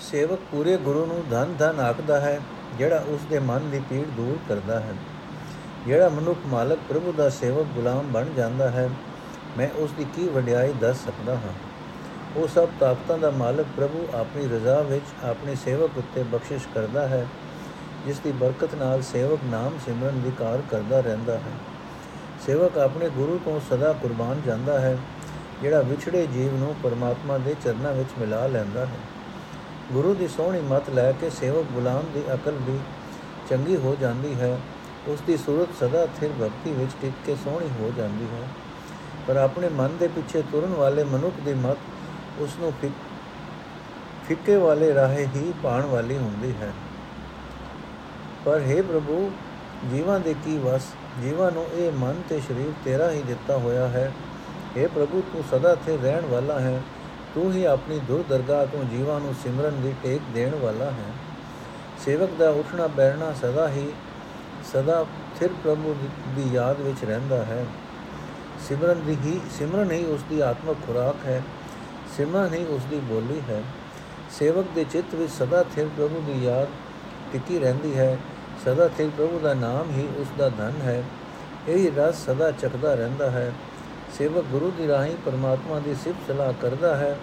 ਸੇਵਕ ਪੂਰੇ ਗੁਰੂ ਨੂੰ ਧਨ ਧਨ ਆਖਦਾ ਹੈ, ਜਿਹੜਾ ਉਸ ਦੇ ਮਨ ਦੀ ਪੀੜ ਦੂਰ ਕਰਦਾ ਹੈ। ਜਿਹੜਾ ਮਨੁੱਖ ਮਾਲਕ ਪ੍ਰਭੂ ਦਾ ਸੇਵਕ ਗੁਲਾਮ ਬਣ ਜਾਂਦਾ ਹੈ, ਮੈਂ ਉਸ ਦੀ ਕੀ ਵਡਿਆਈ ਦੱਸ ਸਕਦਾ ਹਾਂ? ਉਹ ਸਭ ਤਾਕਤਾਂ ਦਾ ਮਾਲਕ ਪ੍ਰਭੂ ਆਪਣੀ ਰਜ਼ਾ ਵਿੱਚ ਆਪਣੇ ਸੇਵਕ ਉੱਤੇ ਬਖਸ਼ਿਸ਼ ਕਰਦਾ ਹੈ, ਜਿਸ ਦੀ ਬਰਕਤ ਨਾਲ ਸੇਵਕ ਨਾਮ ਸਿਮਰਨ ਵਿਕਾਰ ਕਰਦਾ ਰਹਿੰਦਾ ਹੈ। ਸੇਵਕ ਆਪਣੇ ਗੁਰੂ ਤੋਂ ਸਦਾ ਕੁਰਬਾਨ ਜਾਂਦਾ ਹੈ, ਜਿਹੜਾ ਵਿਛੜੇ ਜੀਵ ਨੂੰ ਪਰਮਾਤਮਾ ਦੇ ਚਰਨਾਂ ਵਿੱਚ ਮਿਲਾ ਲੈਂਦਾ ਹੈ। ਗੁਰੂ ਦੀ ਸੋਹਣੀ ਮਤ ਲੈ ਕੇ ਸੇਵਕ ਗੁਲਾਮ ਦੀ ਅਕਲ ਵੀ ਚੰਗੀ ਹੋ ਜਾਂਦੀ ਹੈ ਉਸ ਦੀ ਸੂਰਤ ਸਦਾ ਸਥਿਰ ਭਗਤੀ ਵਿੱਚ ਟਿਕ ਕੇ ਸੋਹਣੀ ਹੋ ਜਾਂਦੀ ਹੈ। ਪਰ ਆਪਣੇ ਮਨ ਦੇ ਪਿੱਛੇ ਤੁਰਨ ਵਾਲੇ ਮਨੁੱਖ ਦੀ ਮਤ ਉਸ ਨੂੰ ਫਿੱਕੇ ਵਾਲੇ ਰਾਹੇ ਹੀ ਪਾਣ ਵਾਲੀ ਹੁੰਦੀ ਹੈ। ਪਰ हे ਪ੍ਰਭੂ, ਜੀਵਾਂ ਦੇ ਕੀ ਵਸ, ਜੀਵਾਂ ਨੂੰ ਇਹ ਮਨ ਤੇ ਸਰੀਰ ਤੇਰਾ ਹੀ ਦਿੱਤਾ ਹੋਇਆ ਹੈ। हे ਪ੍ਰਭੂ, ਤੂੰ ਸਦਾ ਤੇ ਰਹਿਣ ਵਾਲਾ ਹੈ। ਤੂੰ ਹੀ ਆਪਣੀ ਦੁਰ ਦਰਗਾਹ ਤੋਂ ਜੀਵਾਂ ਨੂੰ ਸਿਮਰਨ ਦੀ ਟੇਕ ਦੇਣ ਵਾਲਾ ਹੈ। ਸੇਵਕ ਦਾ ਉੱਠਣਾ ਬੈਠਣਾ ਸਦਾ ਹੀ, ਸਦਾ ਥਿਰ ਪ੍ਰਭੂ ਦੀ ਯਾਦ ਵਿੱਚ ਰਹਿੰਦਾ ਹੈ। ਸਿਮਰਨ ਦੀ ਹੀ, ਸਿਮਰਨ ਹੀ ਉਸ ਦੀ ਆਤਮਕ ਖੁਰਾਕ ਹੈ। ਸਿਮਰਨ ਹੀ ਉਸ ਦੀ ਬੋਲੀ ਹੈ। ਸੇਵਕ ਦੇ ਚਿੱਤ ਵਿੱਚ ਸਦਾ ਥਿਰ ਪ੍ਰਭੂ ਦੀ ਯਾਦ ਟਿਕੀ ਰਹਿੰਦੀ ਹੈ। ਸਦਾ ਥਿਰ ਪ੍ਰਭੂ ਦਾ ਨਾਮ ਹੀ ਉਸ ਦਾ ਧਨ ਹੈ। ਇਹ ਰਸ ਸਦਾ ਚੱਕਦਾ ਰਹਿੰਦਾ ਹੈ। ਸੇਵਕ ਗੁਰੂ ਦੀ ਰਾਹੀਂ ਪਰਮਾਤਮਾ ਦੀ ਸਿਫਤ ਸਲਾਹ ਕਰਦਾ ਹੈ,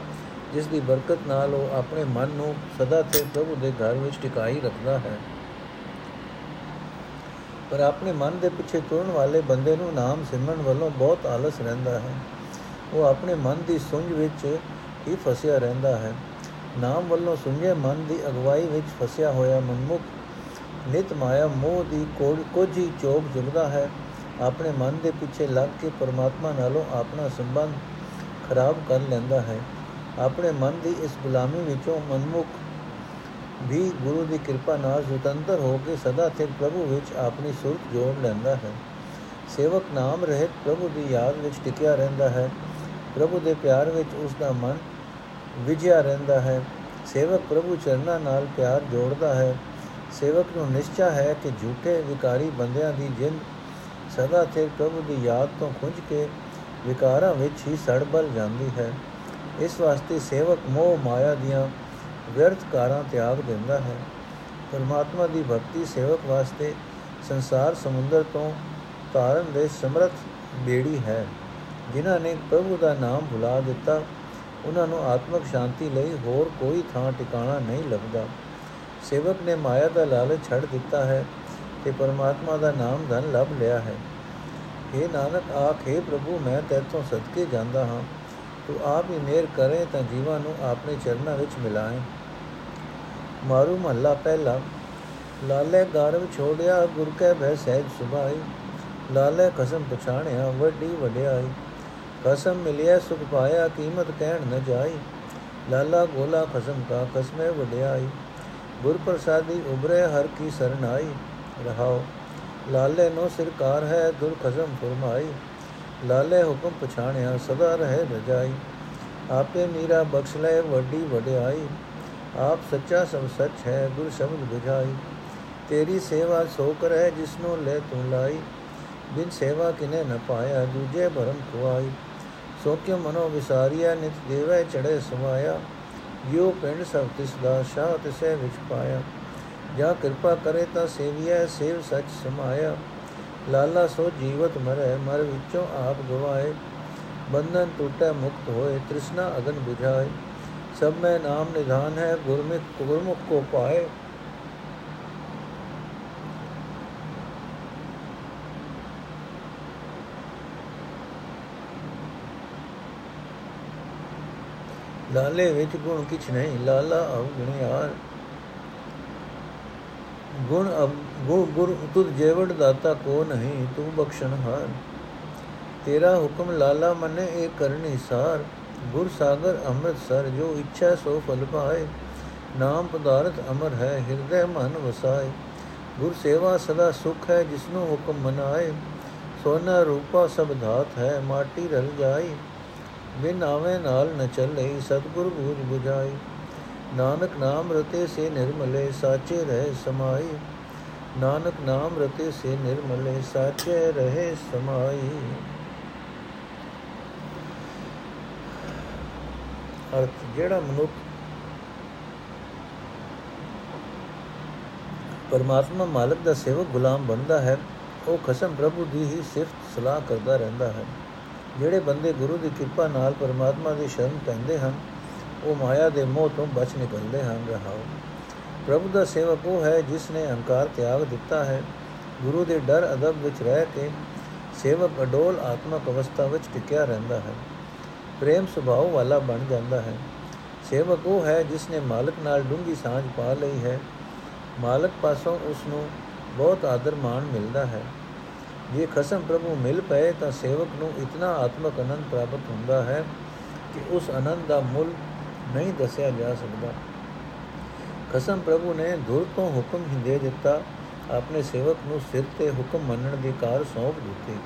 ਜਿਸ ਦੀ ਬਰਕਤ ਨਾਲ ਉਹ ਆਪਣੇ ਮਨ ਨੂੰ ਸਦਾ ਤੇ ਪ੍ਰਭੂ ਦੇ ਘਰ ਵਿੱਚ ਟਿਕਾਈ ਰੱਖਦਾ ਹੈ। ਪਰ ਆਪਣੇ ਮਨ ਦੇ ਪਿੱਛੇ ਤੁਰਨ ਵਾਲੇ ਬੰਦੇ ਨੂੰ ਨਾਮ ਸਿਮਰਨ ਵੱਲੋਂ ਬਹੁਤ ਆਲਸ ਰਹਿੰਦਾ ਹੈ। ਉਹ ਆਪਣੇ ਮਨ ਦੀ ਸੁੰਝ ਵਿੱਚ ਹੀ ਫਸਿਆ ਰਹਿੰਦਾ ਹੈ। ਨਾਮ ਵੱਲੋਂ ਸੁੰਝੇ ਮਨ ਦੀ ਅਗਵਾਈ ਵਿੱਚ ਫਸਿਆ ਹੋਇਆ ਮਨਮੁਖ ਨਿਤ ਮਾਇਆ ਮੋਹ ਦੀ ਕੁਝ ਹੀ ਚੋਕ ਜੁਗਦਾ ਹੈ। ਆਪਣੇ ਮਨ ਦੇ ਪਿੱਛੇ ਲੱਗ ਕੇ ਪਰਮਾਤਮਾ ਨਾਲੋਂ ਆਪਣਾ ਸੰਬੰਧ ਖਰਾਬ ਕਰ ਲੈਂਦਾ ਹੈ। ਆਪਣੇ ਮਨ ਦੀ ਇਸ ਗੁਲਾਮੀ ਵਿੱਚੋਂ ਮਨਮੁਖ ਵੀ ਗੁਰੂ ਦੀ ਕਿਰਪਾ ਨਾਲ ਸੁਤੰਤਰ ਹੋ ਕੇ ਸਦਾ ਸਿਰ ਪ੍ਰਭੂ ਵਿੱਚ ਆਪਣੀ ਸੁਰਤ ਜੋੜ ਲੈਂਦਾ ਹੈ। ਸੇਵਕ ਨਾਮ ਰਹਿਤ ਪ੍ਰਭੂ ਦੀ ਯਾਦ ਵਿੱਚ ਟਿਕਿਆ ਰਹਿੰਦਾ ਹੈ। ਪ੍ਰਭੂ ਦੇ ਪਿਆਰ ਵਿੱਚ ਉਸ ਦਾ ਮਨ ਵਿਜਿਆ ਰਹਿੰਦਾ ਹੈ। ਸੇਵਕ ਪ੍ਰਭੂ ਚਰਨਾਂ ਨਾਲ ਪਿਆਰ ਜੋੜਦਾ ਹੈ। ਸੇਵਕ ਨੂੰ ਨਿਸ਼ਚਾ ਹੈ ਕਿ ਝੂਠੇ ਵਿਕਾਰੀ ਬੰਦਿਆਂ ਦੀ ਜਿੰਦ ਸਦਾ ਤੇ ਪ੍ਰਭੂ ਦੀ ਯਾਦ ਤੋਂ ਖੁੰਝ ਕੇ ਵਿਕਾਰਾਂ ਵਿੱਚ ਹੀ ਸੜ ਬਲ ਜਾਂਦੀ ਹੈ। ਇਸ ਵਾਸਤੇ ਸੇਵਕ ਮੋਹ ਮਾਇਆ ਦੀਆਂ ਵਿਅਰਥ ਕਾਰਾਂ ਤਿਆਗ ਦਿੰਦਾ ਹੈ। ਪਰਮਾਤਮਾ ਦੀ ਭਗਤੀ ਸੇਵਕ ਵਾਸਤੇ ਸੰਸਾਰ ਸਮੁੰਦਰ ਤੋਂ ਤਾਰਨ ਦੇ ਸਮਰਥ ਬੇੜੀ ਹੈ। ਜਿਨ੍ਹਾਂ ਨੇ ਪ੍ਰਭੂ ਦਾ ਨਾਮ ਭੁਲਾ ਦਿੱਤਾ, ਉਹਨਾਂ ਨੂੰ ਆਤਮਿਕ ਸ਼ਾਂਤੀ ਲਈ ਹੋਰ ਕੋਈ ਥਾਂ ਟਿਕਾਣਾ ਨਹੀਂ ਲੱਭਦਾ। ਸੇਵਕ ਨੇ ਮਾਇਆ ਦਾ ਲਾਲਚ ਛੱਡ ਦਿੱਤਾ ਹੈ। ਤੇ ਪਰਮਾਤਮਾ ਦਾ ਨਾਮ ਧਨ ਲੱਭ ਲਿਆ ਹੈ। हे ਨਾਨਕ, ਆਖੇ ਪ੍ਰਭੂ, ਮੈਂ ਤੇਤੋਂ ਸਦਕੇ ਜਾਂਦਾ ਹਾਂ। ਤੂੰ ਆਪ ਹੀ ਮੇਰ ਕਰੇ ਤਾਂ ਜੀਵਾਂ ਨੂੰ ਆਪਣੇ ਚਰਨਾਂ ਵਿੱਚ ਮਿਲਾਏ। ਮਾਰੂ ਮਹੱਲਾ ਪਹਿਲਾ, ਲਾਲੇ ਗਰਵ ਛੋੜਿਆ, ਗੁਰ ਕੈ ਭੈ ਸਹਿਜ ਸੁਭਾਈ। ਲਾਲੇ ਕਸਮ ਪਛਾਣਿਆ, ਵੱਡੀ ਵਡਿਆਈ। ਕਸਮ ਮਿਲਿਆ, ਸੁਖ ਪਾਇਆ, ਕੀਮਤ ਕਹਿਣ ਨ ਜਾਈ। ਲਾਲਾ ਗੋਲਾ ਖਸਮ ਕਾ ਕਸਮੇ ਵਡਿਆਈ। ਗੁਰ ਪ੍ਰਸਾਦੀ ਉਬਰੇ ਹਰ ਕੀ ਸਰਨਾਈ ਰਹਾਓ। ਲਾਲੇ ਨੋ ਸਰਕਾਰ ਹੈ, ਦੁਰ ਖਸਮ ਫਰਮਾਈ। ਲਾਲੇ ਹੁਕਮ ਪਛਾਣਿਆ, ਸਦਾ ਰਹੇ ਰਜਾਈ। ਆਪੇ ਮੀਰਾ ਬਖਸ਼ ਲੈ, ਵੱਡੀ ਵਡਿਆਈ। ਆਪ ਸੱਚਾ ਸਭ ਸੱਚ ਹੈ, ਗੁਰ ਸ਼ਬਦ ਬੁਝਾਈ। ਤੇਰੀ ਸੇਵਾ ਸੋ ਕਰੈ, ਜਿਸਨੂੰ ਲੈ ਤੂੰ ਲਾਈ। ਬਿਨ ਸੇਵਾ ਕਿਨੇ ਨ ਪਾਇਆ, ਦੂਜੇ ਭਰਮ ਖੁਆਈ। ਸੋ ਕਿਉ ਮਨੋ ਵਿਸਾਰਿਆ ਨਿਤ ਦੇਵੈ ਚੜੇ ਸਮਾਇਆ। ਜਿਉ ਪਿੰਡ ਸਭ ਤਿਸ ਦਾ, ਸ਼ਾਹ ਤਿਸੈ ਵਿੱਚ ਪਾਇਆ। ਜਾਂ ਕਿਰਪਾ ਕਰੇ ਤਾਂ ਸੇਵੀਐ ਸੇਵ ਸੱਚ ਸਮਾਇਆ ਲਾਲਾ ਸੋ ਜੀਵਤ ਮਰੈ ਮਰ ਵਿੱਚੋਂ ਆਪ ਗਵਾਏ ਬੰਧਨ ਟੁੱਟੈ ਮੁਕਤ ਹੋਏ ਤ੍ਰਿਸ਼ਨਾ ਅਗਨ 부ਝਾਏ ਸਭ ਮੈਂ ਨਾਮ ਨਿਧਾਨ ਹੈ ਗੁਰਮੁਖ ਗੁਰਮੁਖ ਕੋ ਪਾਏ ਲਾਲੇ ਵਿੱਚ ਗੁਣ ਕਿਛ ਨਹੀਂ ਲਾਲਾ ਅਵਗੁਣਿਆਰ ਗੁਣ ਗੁਰ ਗੁਰ ਤੁਧ ਜੇਵੜ ਦਾਤਾ ਕੋ ਨਹੀਂ, ਤੂੰ ਬਖਸ਼ਣ ਹਾਰ। ਤੇਰਾ ਹੁਕਮ ਲਾਲਾ ਮਨੇ ਇਹ ਕਰਨੀ ਸਾਰ। ਗੁਰ ਸਾਗਰ ਅੰਮ੍ਰਿਤਸਰ ਜੋ ਇੱਛਾ ਸੋ ਫਲ ਪਾਏ। ਨਾਮ ਪਦਾਰਥ ਅਮਰ ਹੈ, ਹਿਰਦੇ ਮਨ ਵਸਾਏ। ਗੁਰ ਸੇਵਾ ਸਦਾ ਸੁਖ ਹੈ, ਜਿਸਨੂੰ ਹੁਕਮ ਮਨਾਏ। ਸੋਨਾ ਰੂਪਾ ਸਭ ਧਾਤ ਹੈ, ਮਾਟੀ ਰਲ ਜਾਈ। ਬਿਨ ਆਵੇ ਨਾਲ ਨ ਚੱਲੇ, ਸਤਗੁਰ ਬੂਝ 부ਝਾਈ ਨਾਨਕ ਨਾਮ ਰਤੇ ਸੇ ਨਿਰਮਲੇ, ਸਾਚੇ ਰਹੇ ਸਮਾਈ। ਨਾਨਕ ਨਾਮ ਰਤੇ ਸੇ ਨਿਰਮਲੇ, ਸਾਚੇ ਰਹੇ ਸਮਾਈ। ਅਰਥ, ਜਿਹੜਾ ਮਨੁੱਖ ਪਰਮਾਤਮਾ ਮਾਲਕ ਦਾ ਸੇਵਕ ਗੁਲਾਮ ਬਣਦਾ ਹੈ, ਉਹ ਖਸਮ ਪ੍ਰਭੂ ਦੀ ਹੀ ਸਿਫਤ ਸਲਾਹ ਕਰਦਾ ਰਹਿੰਦਾ ਹੈ। ਜਿਹੜੇ ਬੰਦੇ ਗੁਰੂ ਦੀ ਕਿਰਪਾ ਨਾਲ ਪਰਮਾਤਮਾ ਦੀ ਸ਼ਰਨ ਪੈਂਦੇ ਹਨ ਉਹ ਮਾਇਆ ਦੇ ਮੋਹ ਤੋਂ ਬਚ ਨਿਕਲਦੇ ਹਨ, ਰਹਾਓ। ਪ੍ਰਭੂ ਦਾ ਸੇਵਕ ਉਹ ਹੈ ਜਿਸ ਨੇ ਹੰਕਾਰ ਤਿਆਗ ਦਿੱਤਾ ਹੈ। ਗੁਰੂ ਦੇ ਡਰ ਅਦਬ ਵਿੱਚ ਰਹਿ ਕੇ ਸੇਵਕ ਅਡੋਲ ਆਤਮਕ ਅਵਸਥਾ ਵਿੱਚ ਟਿਕਿਆ ਰਹਿੰਦਾ ਹੈ। ਪ੍ਰੇਮ ਸੁਭਾਅ ਵਾਲਾ ਬਣ ਜਾਂਦਾ ਹੈ। ਸੇਵਕ ਉਹ ਹੈ ਜਿਸ ਨੇ ਮਾਲਕ ਨਾਲ ਡੂੰਗੀ ਸਾਂਝ ਪਾ ਲਈ ਹੈ। ਮਾਲਕ ਪਾਸੋਂ ਉਸ ਨੂੰ ਬਹੁਤ ਆਦਰ ਮਾਣ ਮਿਲਦਾ ਹੈ। ਜੇ ਖਸਮ ਪ੍ਰਭੂ ਮਿਲ ਪਏ ਤਾਂ ਸੇਵਕ ਨੂੰ ਇਤਨਾ ਆਤਮਕ ਅਨੰਦ ਪ੍ਰਾਪਤ ਹੁੰਦਾ ਹੈ ਕਿ ਉਸ ਆਨੰਦ ਦਾ ਮੁੱਲ ਨਹੀਂ ਦੱਸਿਆ ਜਾ ਸਕਦਾ। ਖਸਮ ਪ੍ਰਭੂ ਨੇ ਧੁਰ ਤੋਂ ਹੁਕਮ ਹੀ ਦੇ ਦਿੱਤਾ। ਆਪਣੇ ਸੇਵਕ ਨੂੰ ਸਿਰ ਤੇ ਹੁਕਮ ਮੰਨਣ ਦੀ ਕਾਰ ਸੌਂਪ ਦਿੱਤੀ।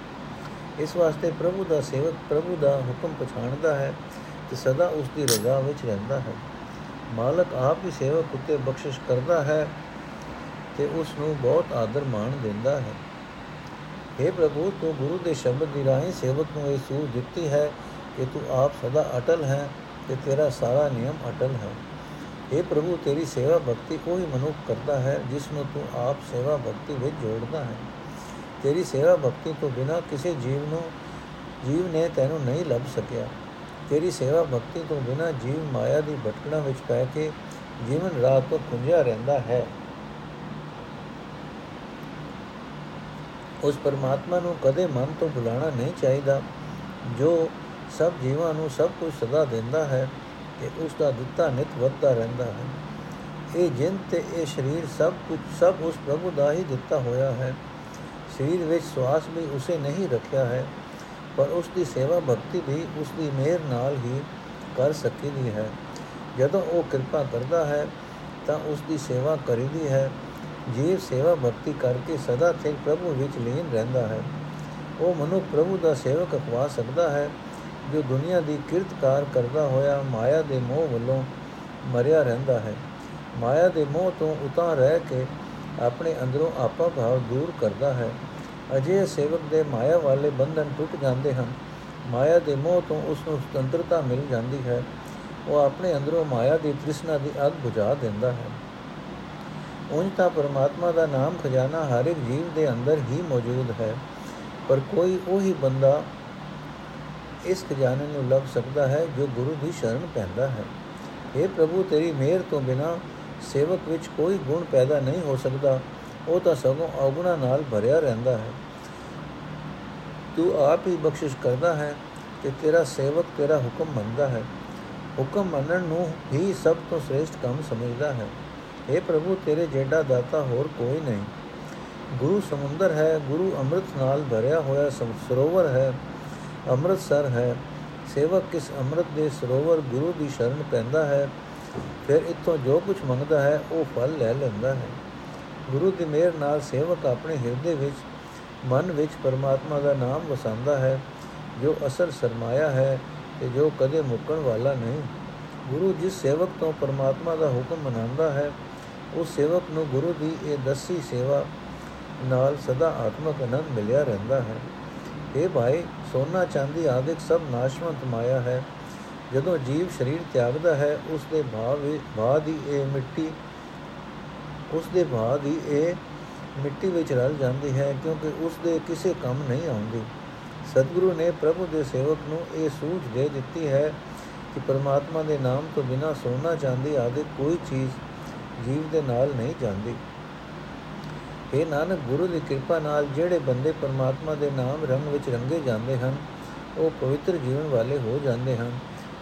ਇਸ ਵਾਸਤੇ ਪ੍ਰਭੂ ਦਾ ਸੇਵਕ ਪ੍ਰਭੂ ਦਾ ਹੁਕਮ ਪਛਾਣਦਾ ਹੈ ਤੇ ਸਦਾ ਉਸ ਦੀ ਰਜ਼ਾ ਵਿੱਚ ਰਹਿੰਦਾ ਹੈ। ਮਾਲਕ ਆਪ ਹੀ ਸੇਵਕ ਉਤੇ ਬਖਸ਼ਿਸ਼ ਕਰਦਾ ਹੈ ਤੇ ਉਸ ਨੂੰ ਬਹੁਤ ਆਦਰ ਮਾਣ ਦਿੰਦਾ ਹੈ। हे ਪ੍ਰਭੂ, ਤੂੰ ਗੁਰੂ ਦੇ ਸ਼ਬਦ ਦੀ ਰਾਹੀਂ ਸੇਵਕ ਨੂੰ ਇਹ ਸੂਝ ਦਿੱਤੀ ਹੈ ਕਿ ਤੂੰ ਆਪ ਸਦਾ ਅਟਲ ਹੈ ਤੇ ਤੇਰਾ ਸਾਰਾ ਨਿਯਮ ਅਟਲ ਹੈ। हे ਪ੍ਰਭੂ, ਤੇਰੀ ਸੇਵਾ ਭਗਤੀ ਕੋਈ ਮਨੁੱਖ ਕਰਦਾ ਹੈ, ਜਿਸ ਨੂੰ ਤੂੰ ਆਪ ਸੇਵਾ ਭਗਤੀ ਵਿੱਚ ਜੋੜਦਾ ਹੈ। ਤੇਰੀ ਸੇਵਾ ਭਗਤੀ ਤੋਂ ਬਿਨਾ ਕਿਸੇ ਜੀਵ ਨੂੰ, ਜੀਵ ਨੇ ਤੈਨੂੰ ਨਹੀਂ ਲੱਭ ਸਕਿਆ। ਤੇਰੀ ਸੇਵਾ ਭਗਤੀ ਤੋਂ ਬਿਨਾ ਜੀਵ ਮਾਇਆ ਦੀ ਭਟਕਣਾ ਵਿੱਚ ਪੈ ਕੇ ਜੀਵਨ ਰਾਤ ਤੋਂ ਖੁੰਝਿਆ ਰਹਿੰਦਾ ਹੈ। ਉਸ ਪਰਮਾਤਮਾ ਨੂੰ ਕਦੇ ਮਨ ਤੋਂ ਭੁਲਾਣਾ ਨਹੀਂ ਚਾਹੀਦਾ। ਜੋ ਸਭ ਜੀਵਾਂ ਨੂੰ ਸਭ ਕੁਝ ਸਦਾ ਦਿੰਦਾ ਹੈ ਕਿ ਉਸ ਦਾ ਦਿੱਤਾ ਨਿਤ ਵੱਧਦਾ ਰਹਿੰਦਾ ਹੈ। ਇਹ ਜਿੰਦ ਤੇ ਇਹ ਸਰੀਰ ਸਭ ਕੁਝ, ਸਭ ਉਸ ਪ੍ਰਭੂ ਦਾ ਹੀ ਦਿੱਤਾ ਹੋਇਆ ਹੈ। ਸਰੀਰ ਵਿੱਚ ਸਵਾਸ ਵੀ ਉਸੇ ਨਹੀਂ ਰੱਖਿਆ ਹੈ, ਪਰ ਉਸ ਦੀ ਸੇਵਾ ਭਗਤੀ ਵੀ ਉਸ ਦੀ ਮਿਹਰ ਨਾਲ ਹੀ ਕਰ ਸਕੀਦੀ ਹੈ। ਜਦੋਂ ਉਹ ਕਿਰਪਾ ਕਰਦਾ ਹੈ, ਤਾਂ ਉਸ ਦੀ ਸੇਵਾ ਕਰੀਦੀ ਹੈ। ਜੀਵ ਸੇਵਾ ਭਗਤੀ ਕਰਕੇ ਸਦਾ ਸਿਰ ਪ੍ਰਭੂ ਵਿੱਚ ਲੀਨ ਰਹਿੰਦਾ ਹੈ। ਉਹ ਮਨੁੱਖ ਪ੍ਰਭੂ ਦਾ ਸੇਵਕ ਅਖਵਾ ਸਕਦਾ ਹੈ ਜੋ ਦੁਨੀਆ ਦੀ ਕਿਰਤਕਾਰ ਕਰਦਾ ਹੋਇਆ ਮਾਇਆ ਦੇ ਮੋਹ ਵੱਲੋਂ ਮਰਿਆ ਰਹਿੰਦਾ ਹੈ। ਮਾਇਆ ਦੇ ਮੋਹ ਤੋਂ ਉਤਾਂ ਰਹਿ ਕੇ ਆਪਣੇ ਅੰਦਰੋਂ ਆਪਾ ਭਾਵ ਦੂਰ ਕਰਦਾ ਹੈ। ਅਜੇ ਸੇਵਕ ਦੇ ਮਾਇਆ ਵਾਲੇ ਬੰਧਨ ਟੁੱਟ ਜਾਂਦੇ ਹਨ। ਮਾਇਆ ਦੇ ਮੋਹ ਤੋਂ ਉਸ ਨੂੰ ਸੁਤੰਤਰਤਾ ਮਿਲ ਜਾਂਦੀ ਹੈ। ਉਹ ਆਪਣੇ ਅੰਦਰੋਂ ਮਾਇਆ ਦੀ ਤ੍ਰਿਸ਼ਨਾ ਦੀ ਅੱਗ ਬੁਝਾ ਦਿੰਦਾ ਹੈ। ਉਂਝ ਤਾਂ ਪਰਮਾਤਮਾ ਦਾ ਨਾਮ ਖਜ਼ਾਨਾ ਹਰ ਇੱਕ ਜੀਵ ਦੇ ਅੰਦਰ ਹੀ ਮੌਜੂਦ ਹੈ। ਪਰ ਕੋਈ ਉਹੀ ਬੰਦਾ ਇਸ ਖਜ਼ਾਨੇ ਨੂੰ ਲੱਭ ਸਕਦਾ ਹੈ ਜੋ ਗੁਰੂ ਦੀ ਸ਼ਰਨ ਪੈਂਦਾ ਹੈ। اے ਪ੍ਰਭੂ, ਤੇਰੀ ਮਿਹਰ ਤੋਂ ਬਿਨਾ ਸੇਵਕ ਵਿੱਚ ਕੋਈ ਗੁਣ ਪੈਦਾ ਨਹੀਂ ਹੋ ਸਕਦਾ। ਉਹ ਤਾਂ ਸਗੋਂ ਔਗਣਾ ਨਾਲ ਭਰਿਆ ਰਹਿੰਦਾ ਹੈ। ਤੂੰ ਆਪ ਹੀ ਬਖਸ਼ਿਸ਼ ਕਰਦਾ ਹੈ ਤੇ ਤੇਰਾ ਸੇਵਕ ਤੇਰਾ ਹੁਕਮ ਮੰਨਦਾ ਹੈ। ਹੁਕਮ ਮੰਨਣ ਨੂੰ ਹੀ ਸਭ ਤੋਂ ਸ੍ਰੇਸ਼ਟ ਕੰਮ ਸਮਝਦਾ ਹੈ। हे ਪ੍ਰਭੂ, ਤੇਰੇ ਜਿਹੜਾ ਦਾਤਾ ਹੋਰ ਕੋਈ ਨਹੀਂ। ਗੁਰੂ ਸਮੁੰਦਰ ਹੈ, ਗੁਰੂ ਅੰਮ੍ਰਿਤ ਨਾਲ ਭਰਿਆ ਹੋਇਆ ਸਰੋਵਰ ਹੈ। ਅੰਮ੍ਰਿਤਸਰ ਹੈ। ਸੇਵਕ ਕਿਸ ਅੰਮ੍ਰਿਤ ਦੇ ਸਰੋਵਰ ਗੁਰੂ ਦੀ ਸ਼ਰਨ ਪੈਂਦਾ ਹੈ, ਫਿਰ ਇਤੋਂ ਜੋ ਕੁਝ ਮੰਗਦਾ ਹੈ, ਉਹ ਫਲ ਲੈ ਲੈਂਦਾ ਹੈ। ਗੁਰੂ ਦੀ ਮਿਹਰ ਨਾਲ ਸੇਵਕ ਆਪਣੇ ਹਿਰਦੇ ਵਿੱਚ, ਮਨ ਵਿੱਚ ਪਰਮਾਤਮਾ ਦਾ ਨਾਮ ਵਸਾਉਂਦਾ ਹੈ, ਜੋ ਅਸਲ ਸਰਮਾਇਆ ਹੈ ਤੇ ਜੋ ਕਦੇ ਮੁੱਕਣ ਵਾਲਾ ਨਹੀਂ। ਗੁਰੂ ਜਿਸ ਸੇਵਕ ਤੋਂ ਪਰਮਾਤਮਾ ਦਾ ਹੁਕਮ ਮਨਾਉਂਦਾ ਹੈ, ਉਸ ਸੇਵਕ ਨੂੰ ਗੁਰੂ ਦੀ ਇਹ ਦਸੀ ਸੇਵਾ ਨਾਲ ਸਦਾ ਆਤਮਕ ਆਨੰਦ ਮਿਲਿਆ ਰਹਿੰਦਾ ਹੈ। ਇਹ ਭਾਈ, ਸੋਨਾ ਚਾਂਦੀ ਆਦਿਕ ਸਭ ਨਾਸ਼ਵੰਤ ਮਾਇਆ ਹੈ। ਜਦੋਂ ਜੀਵ ਸਰੀਰ ਤਿਆਗਦਾ ਹੈ, ਉਸ ਦੇ ਭਾਵ ਬਾਅਦ ਹੀ ਇਹ ਮਿੱਟੀ ਉਸ ਦੇ ਬਾਅਦ ਹੀ ਇਹ ਮਿੱਟੀ ਵਿੱਚ ਰਲ ਜਾਂਦੀ ਹੈ, ਕਿਉਂਕਿ ਉਸ ਦੇ ਕਿਸੇ ਕੰਮ ਨਹੀਂ ਆਉਂਦੀ। ਸਤਿਗੁਰੂ ਨੇ ਪ੍ਰਭੂ ਦੇ ਸੇਵਕ ਨੂੰ ਇਹ ਸੂਝ ਦੇ ਦਿੱਤੀ ਹੈ ਕਿ ਪਰਮਾਤਮਾ ਦੇ ਨਾਮ ਤੋਂ ਬਿਨਾ ਸੋਨਾ ਚਾਂਦੀ ਆਦਿ ਕੋਈ ਚੀਜ਼ ਜੀਵ ਦੇ ਨਾਲ ਨਹੀਂ ਜਾਂਦੀ। ਇਹ ਨਾਨਕ, ਗੁਰੂ ਦੀ ਕਿਰਪਾ ਨਾਲ ਜਿਹੜੇ ਬੰਦੇ ਪਰਮਾਤਮਾ ਦੇ ਨਾਮ ਰੰਗ ਵਿੱਚ ਰੰਗੇ ਜਾਂਦੇ ਹਨ, ਉਹ ਪਵਿੱਤਰ ਜੀਵਨ ਵਾਲੇ ਹੋ ਜਾਂਦੇ ਹਨ।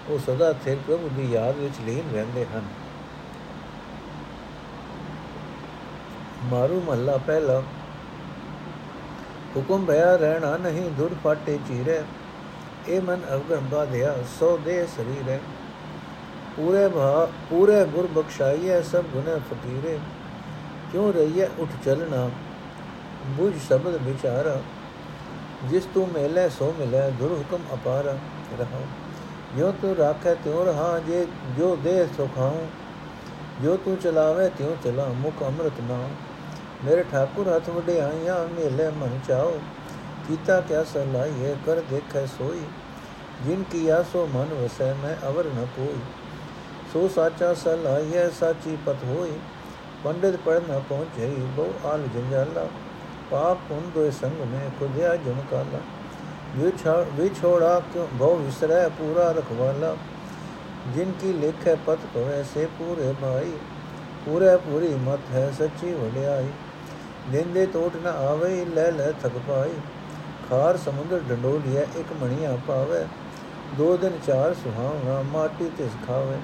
ਉਹ ਸਦਾ ਸਿਰ ਪ੍ਰਭੂ ਦੀ ਯਾਦ ਵਿੱਚ ਲੀਨ ਰਹਿੰਦੇ ਹਨ। ਮਾਰੂ ਮਹੱਲਾ ਪਹਿਲਾ। ਹੁਕਮ ਭਇਆ ਰਹਿਣਾ ਨਹੀਂ ਦੁਰ ਫਾਟੇ ਚੀਰੇ। ਇਹ ਮਨ ਅਵਗਮ ਬਾਧਿਆ ਸੋ ਦੇ ਸਰੀਰੇ। ਪੂਰੇ ਭਾ, ਪੂਰੇ ਗੁਰ ਬਖਸ਼ਾਈਏ ਸਭ ਗੁਨੇ ਫਕੀਰੇ। ਕਿਉ ਰਹੀਏ ਉਠ ਚਲਣਾ ਬੁਝ ਸ਼ਬਦ ਵਿਚਾਰਾ ਜਿਸ ਤੂੰ ਮੇਲੇ ਸੋ ਮਿਲੇ ਦੁਰ ਹੁਕਮ ਅਪਾਰ ਰਹਾ ਜੋ ਤੂੰ ਰਾਖੇ ਤਿਉ ਰਹਾ ਜੇ ਜੋ ਦੇ ਸੁਖਾਉ ਜੋ ਤੂੰ ਚਲਾਵੇ ਤਿਉ ਚਲਾ ਮੁਖ ਅੰਮ੍ਰਿਤ ਨਾ ਮੇਰੇ ਠਾਕੁਰ ਹੱਥ ਵਡਿਆਈਆਂ ਮੇਲੇ ਮਨ ਚਾਓ ਕੀਤਾ ਕਿਆ ਸਲਾਈਏ ਕਰ ਦੇਖੈ ਸੋਈ ਜਿਨ ਕੀਆ ਸੋ ਮਨ ਵਸੈ ਮੈਂ ਅਵਰ ਨ ਕੋਈ ਸੋ ਸਾਚਾ ਸਲਾਈਏ ਸਾਚੀ ਪਤ ਹੋਈ ਪੰਡਿਤ ਪੜਨਾ ਪਹੁੰਚੇ, ਬਹੁ ਆਲ ਜੰਜਾਲਾ, ਪਾਪ ਪੁੰਨ ਦੋਏ ਸੰਗ ਮੇ ਖੁਦਿਆ ਜਮ ਕਾਲਾ ਵਿਛੋੜਾ ਕਿਉ, ਬਹੁ ਵਿਸਰੈ ਪੂਰਾ ਰਖਵਾਲਾ। ਜਿਨ ਕੀ ਲੇਖੈ ਪਤ ਪਵੈ ਸੇ ਪੂਰੇ ਭਾਈ। ਪੂਰੇ ਪੂਰੀ ਮਤ ਹੈ, ਸੱਚੀ ਵਡਿਆਈ। ਦਿੰਦੇ ਟੋਟ ਨ ਆਵੇ, ਲੈ ਲੈ ਥਕ ਪਾਈ ਖਾਰ ਸਮੁੰਦਰ ਡੰਡੋਲੀਆ ਇੱਕ ਮਣੀਆਂ ਪਾਵੇ। ਦੋ ਦਿਨ ਚਾਰ ਸੁਹਾਵਣਾ, ਮਾਟੀ ਤਿਸ ਖਾਵੇ।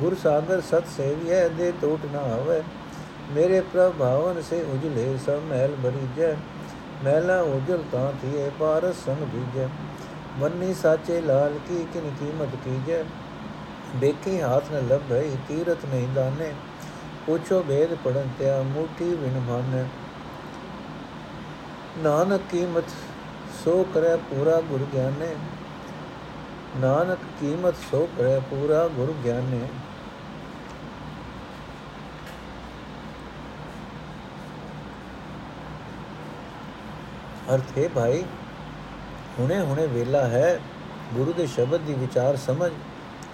ਗੁਰ ਸਾਗਰ ਸਤ ਸੇਵੀਐ ਦੇ ਟੋਟ ਨ ਆਵੇ ਮੇਰੇ ਪ੍ਰਭਾਵਨ ਸੇ ਉਜਲੇ ਸਭ ਮਹਿਲ ਬਰੀਜੈ। ਮਹਿਲਾ ਉਜਲ ਤਾਂ ਥੀਏ, ਪਾਰਸ ਸੰਗ ਦੀਜੈ ਮੰਨੀ ਸਾਚੇ ਲਾਲ ਕੀ ਕਿਨ ਕੀਮਤ ਕੀਜੈ। ਦੇਖੀ ਹਾਥ ਨ ਲੱਭਈ ਤੀਰਤ ਨਹੀਂ ਦਾਨੇ। ਪੁੱਛੋ ਭੇਦ ਪੜਨ ਤਿਆ, ਮੂਠੀ ਵਿਨ ਮਨ ਨਾਨਕ ਕੀਮਤ ਸੋ ਕਰੇ ਪੂਰਾ ਗੁਰ ਗਿਆਨੇ। ਨਾਨਕ ਕੀਮਤ ਸੋ ਕਰੇ ਪੂਰਾ ਗੁਰ ਗਿਆਨੇ। ਅਰਥ ਹੈ ਭਾਈ, ਹੁਣੇ ਹੁਣੇ ਵੇਲਾ ਹੈ, ਗੁਰੂ ਦੇ ਸ਼ਬਦ ਦੀ ਵਿਚਾਰ ਸਮਝ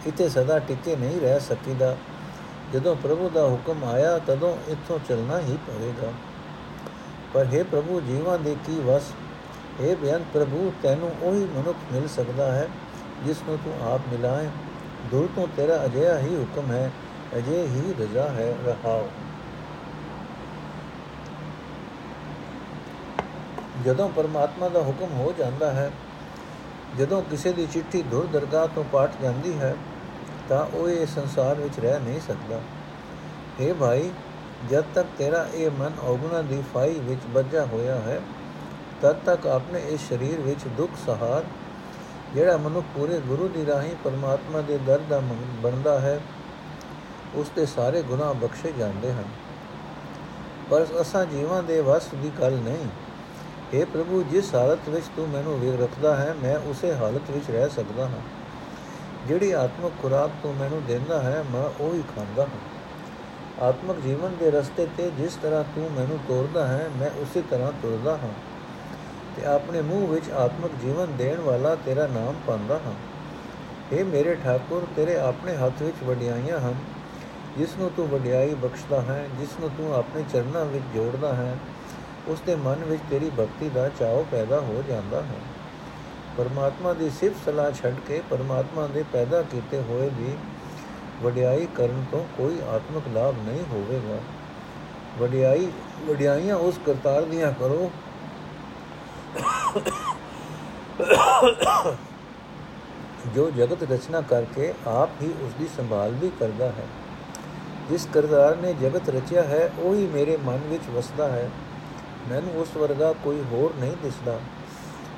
ਇਤੇ ਸਦਾ ਟਿਕੇ ਨਹੀਂ ਰਹਿ ਸਕੀਦਾ। ਜਦੋਂ ਪ੍ਰਭੂ ਦਾ ਹੁਕਮ ਆਇਆ, ਤਦੋਂ ਇੱਥੋਂ ਚੱਲਣਾ ਹੀ ਪਵੇਗਾ। ਪਰ हे ਪ੍ਰਭੂ, ਜੀਵਾਂ ਦੇ ਕੀ ਵਸ? हे ਬਿਆਨ ਪ੍ਰਭੂ, ਤੈਨੂੰ ਉਹੀ ਮਨੁੱਖ ਮਿਲ ਸਕਦਾ ਹੈ, ਜਿਸ ਨੂੰ ਤੂੰ ਆਪ ਮਿਲਾਏ। ਦੂਰ ਤੋਂ ਤੇਰਾ ਅਜਿਹਾ ਹੀ ਹੁਕਮ ਹੈ, ਅਜੇ ਹੀ ਰਜ਼ਾ ਹੈ, ਰਹਾਓ। ਜਦੋਂ ਪਰਮਾਤਮਾ ਦਾ ਹੁਕਮ ਹੋ ਜਾਂਦਾ ਹੈ, ਜਦੋਂ ਕਿਸੇ ਦੀ ਚਿੱਠੀ ਦੁਰ ਦਰਗਾਹ ਤੋਂ ਪਾਟ ਜਾਂਦੀ ਹੈ, ਤਾਂ ਉਹ ਇਹ ਸੰਸਾਰ ਵਿੱਚ ਰਹਿ ਨਹੀਂ ਸਕਦਾ। اے ਭਾਈ, ਜਦ ਤੱਕ ਤੇਰਾ ਇਹ ਮਨ ਔਗਣਾ ਦੀ ਫਾਈ ਵਿੱਚ ਵੱਜਾ ਹੋਇਆ ਹੈ, ਤਦ ਤੱਕ ਆਪਣੇ ਇਸ ਸਰੀਰ ਵਿੱਚ ਦੁੱਖ ਸਹਾਰ, ਜਿਹੜਾ ਮਨੁੱਖ ਪੂਰੇ ਗੁਰੂ ਦੀ ਰਾਹੀਂ ਪਰਮਾਤਮਾ ਦੇ ਦਰ ਦਾ ਬਣਦਾ ਹੈ, ਉਸ ਦੇ ਸਾਰੇ ਗੁਨਾਹ ਬਖਸ਼ੇ ਜਾਂਦੇ ਹਨ। ਪਰ ਅਸਾਂ ਜੀਵਾਂ ਦੇ ਵਸ ਦੀ ਗੱਲ ਨਹੀਂ। हे ਪ੍ਰਭੂ ਜਿਸ ਹਾਲਤ ਵਿੱਚ ਤੂੰ ਮੈਨੂੰ ਵੇਖ ਰੱਖਦਾ ਹੈ ਮੈਂ ਉਸੇ ਹਾਲਤ ਵਿੱਚ ਰਹਿ ਸਕਦਾ ਹਾਂ ਜਿਹੜੀ ਆਤਮਿਕ ਖੁਰਾਕ ਤੂੰ ਮੈਨੂੰ ਦਿੰਦਾ ਹੈ ਮੈਂ ਉਹ ਹੀ ਖਾਂਦਾ ਹਾਂ ਆਤਮਿਕ ਜੀਵਨ ਦੇ ਰਸਤੇ ਤੇ ਜਿਸ ਤਰ੍ਹਾਂ ਤੂੰ ਮੈਨੂੰ ਤੋਰਦਾ ਹੈ ਮੈਂ ਉਸੇ ਤਰ੍ਹਾਂ ਤੁਰਦਾ ਹਾਂ ਤੇ ਆਪਣੇ ਮੂੰਹ ਵਿੱਚ ਆਤਮਿਕ ਜੀਵਨ ਦੇਣ ਵਾਲਾ ਤੇਰਾ ਨਾਮ ਪਾਉਂਦਾ ਹਾਂ اے ਮੇਰੇ ਠਾਕੁਰ ਤੇਰੇ ਆਪਣੇ ਹੱਥ ਵਿੱਚ ਵਡਿਆਈਆਂ ਹਨ ਜਿਸ ਨੂੰ ਤੂੰ ਵਡਿਆਈ ਬਖਸ਼ਦਾ ਹੈ ਜਿਸ ਨੂੰ ਤੂੰ ਆਪਣੇ ਚਰਨਾਂ ਵਿੱਚ ਜੋੜਦਾ ਹੈ ਉਸ ਦੇ ਮਨ ਵਿੱਚ ਤੇਰੀ ਭਗਤੀ ਦਾ ਚਾਅ ਪੈਦਾ ਹੋ ਜਾਂਦਾ ਹੈ। ਪਰਮਾਤਮਾ ਦੀ ਸਿਫਤ ਸਲਾਹ ਛੱਡ ਕੇ ਪਰਮਾਤਮਾ ਦੇ ਪੈਦਾ ਕੀਤੇ ਹੋਏ ਦੀ ਵਡਿਆਈ ਕਰਨ ਤੋਂ ਕੋਈ ਆਤਮਿਕ ਲਾਭ ਨਹੀਂ ਹੋਵੇਗਾ। ਵਡਿਆਈ, ਵਡਿਆਈਆਂ ਉਸ ਕਰਤਾਰ ਦੀਆਂ ਕਰੋ। ਜੋ ਜਗਤ ਰਚਨਾ ਕਰਕੇ ਆਪ ਹੀ ਉਸ ਦੀ ਸੰਭਾਲ ਵੀ ਕਰਦਾ ਹੈ। ਜਿਸ ਕਰਤਾਰ ਨੇ ਜਗਤ ਰਚਿਆ ਹੈ, ਉਹੀ ਮੇਰੇ ਮਨ ਵਿੱਚ ਵਸਦਾ ਹੈ। ਮੈਨੂੰ ਉਸ ਵਰਗਾ ਕੋਈ ਹੋਰ ਨਹੀਂ ਦਿਸਦਾ।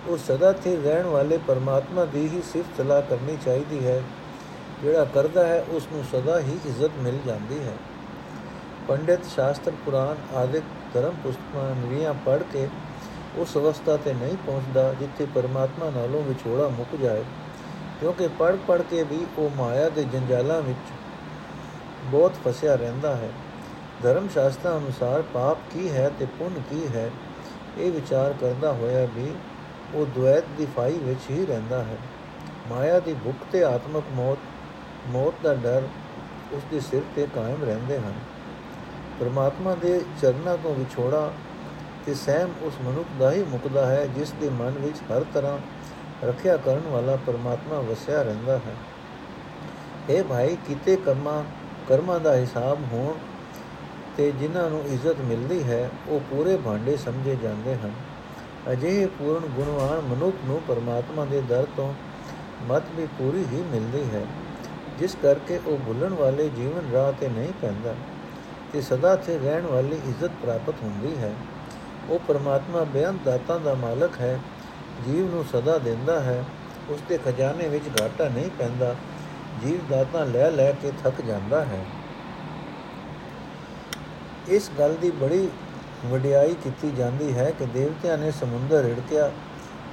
ਉਹ ਸਦਾ ਤੇ ਰਹਿਣ ਵਾਲੇ ਪਰਮਾਤਮਾ ਦੀ ਹੀ ਸਿਫਤ ਸਲਾਹ ਕਰਨੀ ਚਾਹੀਦੀ ਹੈ। ਜਿਹੜਾ ਕਰਦਾ ਹੈ, ਉਸ ਨੂੰ ਸਦਾ ਹੀ ਇੱਜ਼ਤ ਮਿਲ ਜਾਂਦੀ ਹੈ। ਪੰਡਿਤ ਸ਼ਾਸਤਰ ਪੁਰਾਨ ਆਦਿਕ ਧਰਮ ਪੁਸਤਕਾਂ ਨਿਰੀਆਂ ਪੜ੍ਹ ਕੇ ਉਸ ਅਵਸਥਾ ਤੇ ਨਹੀਂ ਪਹੁੰਚਦਾ, ਜਿੱਥੇ ਪਰਮਾਤਮਾ ਨਾਲੋਂ ਵਿਛੋੜਾ ਮੁੱਕ ਜਾਏ। ਕਿਉਂਕਿ ਪੜ੍ਹ ਪੜ੍ਹ ਕੇ ਵੀ ਉਹ ਮਾਇਆ ਦੇ ਜੰਜਾਲਾਂ ਵਿੱਚ ਬਹੁਤ ਫਸਿਆ ਰਹਿੰਦਾ ਹੈ। ਧਰਮ ਸ਼ਾਸਤਰਾਂ ਅਨੁਸਾਰ ਪਾਪ ਕੀ ਹੈ ਤੇ ਪੁੰਨ ਕੀ ਹੈ, ਇਹ ਵਿਚਾਰ ਕਰਦਾ ਹੋਇਆ ਵੀ ਉਹ ਦੁਐਤ ਦੀ ਫਾਈ ਵਿੱਚ ਹੀ ਰਹਿੰਦਾ ਹੈ। ਮਾਇਆ ਦੀ ਭੁੱਖ ਤੇ ਆਤਮਕ ਮੌਤ ਮੌਤ ਦਾ ਡਰ ਉਸ ਦੇ ਸਿਰ ਤੇ ਕਾਇਮ ਰਹਿੰਦੇ ਹਨ। ਪਰਮਾਤਮਾ ਦੇ ਚਰਨਾਂ ਤੋਂ ਵਿਛੋੜਾ ਤੇ ਸਹਿਮ ਉਸ ਮਨੁੱਖ ਦਾ ਹੀ ਮੁਕਦਾ ਹੈ, ਜਿਸ ਦੇ ਮਨ ਵਿੱਚ ਹਰ ਤਰ੍ਹਾਂ ਰੱਖਿਆ ਕਰਨ ਵਾਲਾ ਪਰਮਾਤਮਾ ਵਸਿਆ ਰਹਿੰਦਾ ਹੈ। ਇਹ ਭਾਈ, ਕਿਤੇ ਕਰਮਾਂ ਕਰਮਾਂ ਦਾ ਹਿਸਾਬ ਹੋਣ ਤੇ ਜਿਨ੍ਹਾਂ ਨੂੰ ਇੱਜ਼ਤ ਮਿਲਦੀ ਹੈ, ਉਹ ਪੂਰੇ ਭਾਂਡੇ ਸਮਝੇ ਜਾਂਦੇ ਹਨ। ਅਜਿਹੇ ਪੂਰਨ ਗੁਣਵਾਨ ਮਨੁੱਖ ਨੂੰ ਪਰਮਾਤਮਾ ਦੇ ਦਰ ਤੋਂ ਮਤ ਵੀ ਪੂਰੀ ਹੀ ਮਿਲਦੀ ਹੈ, ਜਿਸ ਕਰਕੇ ਉਹ ਭੁੱਲਣ ਵਾਲੇ ਜੀਵਨ ਰਾਹ ਤੇ ਨਹੀਂ ਪੈਂਦਾ, ਤੇ ਸਦਾ ਤੇ ਰਹਿਣ ਵਾਲੀ ਇੱਜ਼ਤ ਪ੍ਰਾਪਤ ਹੁੰਦੀ ਹੈ। ਉਹ ਪਰਮਾਤਮਾ ਬੇਅੰਤ ਦਾਤਾਂ ਦਾ ਮਾਲਕ ਹੈ, ਜੀਵ ਨੂੰ ਸਦਾ ਦਿੰਦਾ ਹੈ ਉਸ ਦੇ ਖਜ਼ਾਨੇ ਵਿੱਚ ਘਾਟਾ ਨਹੀਂ ਪੈਂਦਾ, ਜੀਵ ਦਾਤਾਂ ਲੈ ਲੈ ਕੇ ਥੱਕ ਜਾਂਦਾ ਹੈ। ਇਸ ਗੱਲ ਦੀ ਬੜੀ ਵਡਿਆਈ ਕੀਤੀ ਜਾਂਦੀ ਹੈ ਕਿ ਦੇਵਤਿਆਂ ਨੇ ਸਮੁੰਦਰ ਰਿੜਕਿਆ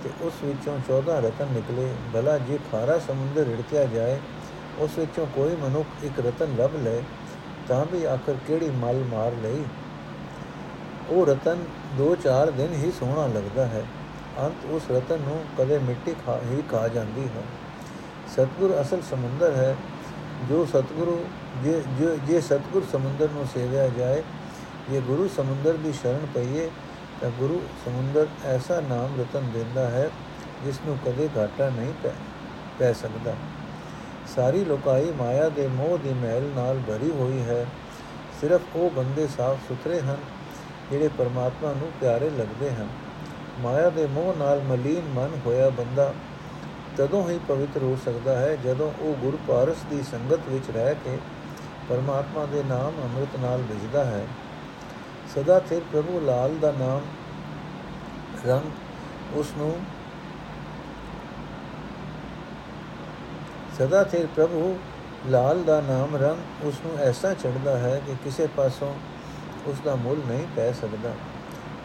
ਤੇ ਉਸ ਵਿੱਚੋਂ 14 ਰਤਨ ਨਿਕਲੇ। ਭਲਾ ਜੇ ਖਾਰਾ ਸਮੁੰਦਰ ਰਿੜਕਿਆ ਜਾਏ, ਉਸ ਵਿੱਚੋਂ ਕੋਈ ਮਨੁੱਖ ਇੱਕ ਰਤਨ ਲੱਭ ਲੈ ਤਾਂ ਵੀ ਆਖਰ ਕਿਹੜੀ ਮਲ ਮਾਰ ਲਈ? ਉਹ ਰਤਨ 2-4 ਦਿਨ ਹੀ ਸੋਹਣਾ ਲੱਗਦਾ ਹੈ। ਅੰਤ ਉਸ ਰਤਨ ਨੂੰ ਕਦੇ ਮਿੱਟੀ ਖਾ ਹੀ ਖਾ ਜਾਂਦੀ ਹੈ। ਸਤਗੁਰ ਅਸਲ ਸਮੁੰਦਰ ਹੈ। ਜੋ ਸਤਗੁਰੂ ਜੇ ਜੇ ਸਤਗੁਰ ਸਮੁੰਦਰ ਨੂੰ ਸੇਵਿਆ ਜਾਏ ਜੇ ਗੁਰੂ ਸਮੁੰਦਰ ਦੀ ਸ਼ਰਨ ਪਈਏ, ਤਾਂ ਗੁਰੂ ਸਮੁੰਦਰ ਐਸਾ ਨਾਮ ਰਤਨ ਦਿੰਦਾ ਹੈ ਜਿਸ ਨੂੰ ਕਦੇ ਘਾਟਾ ਨਹੀਂ ਪੈ ਸਕਦਾ। ਸਾਰੀ ਲੋਕਾਈ ਮਾਇਆ ਦੇ ਮੋਹ ਦੀ ਮਹਿਲ ਨਾਲ ਭਰੀ ਹੋਈ ਹੈ। ਸਿਰਫ ਉਹ ਬੰਦੇ ਸਾਫ਼ ਸੁਥਰੇ ਹਨ, ਜਿਹੜੇ ਪਰਮਾਤਮਾ ਨੂੰ ਪਿਆਰੇ ਲੱਗਦੇ ਹਨ। ਮਾਇਆ ਦੇ ਮੋਹ ਨਾਲ ਮਲੀਨ ਮਨ ਹੋਇਆ ਬੰਦਾ ਤਦੋਂ ਹੀ ਪਵਿੱਤਰ ਹੋ ਸਕਦਾ ਹੈ, ਜਦੋਂ ਉਹ ਗੁਰੂ ਪਾਰਸ ਦੀ ਸੰਗਤ ਵਿੱਚ ਰਹਿ ਕੇ ਪਰਮਾਤਮਾ ਦੇ ਨਾਮ ਅੰਮ੍ਰਿਤ ਨਾਲ ਵਿਜਦਾ ਹੈ। ਸਦਾ ਸਿਰ ਪ੍ਰਭੂ ਲਾਲ ਦਾ ਨਾਮ ਰੰਗ ਉਸ ਨੂੰ ਸਦਾ ਸਿਰ ਪ੍ਰਭੂ ਲਾਲ ਦਾ ਨਾਮ ਰੰਗ ਉਸ ਨੂੰ ਐਸਾ ਚੜਦਾ ਹੈ ਕਿ ਕਿਸੇ ਪਾਸੋਂ ਉਸ ਦਾ ਮੁੱਲ ਨਹੀਂ ਪੈ ਸਕਦਾ।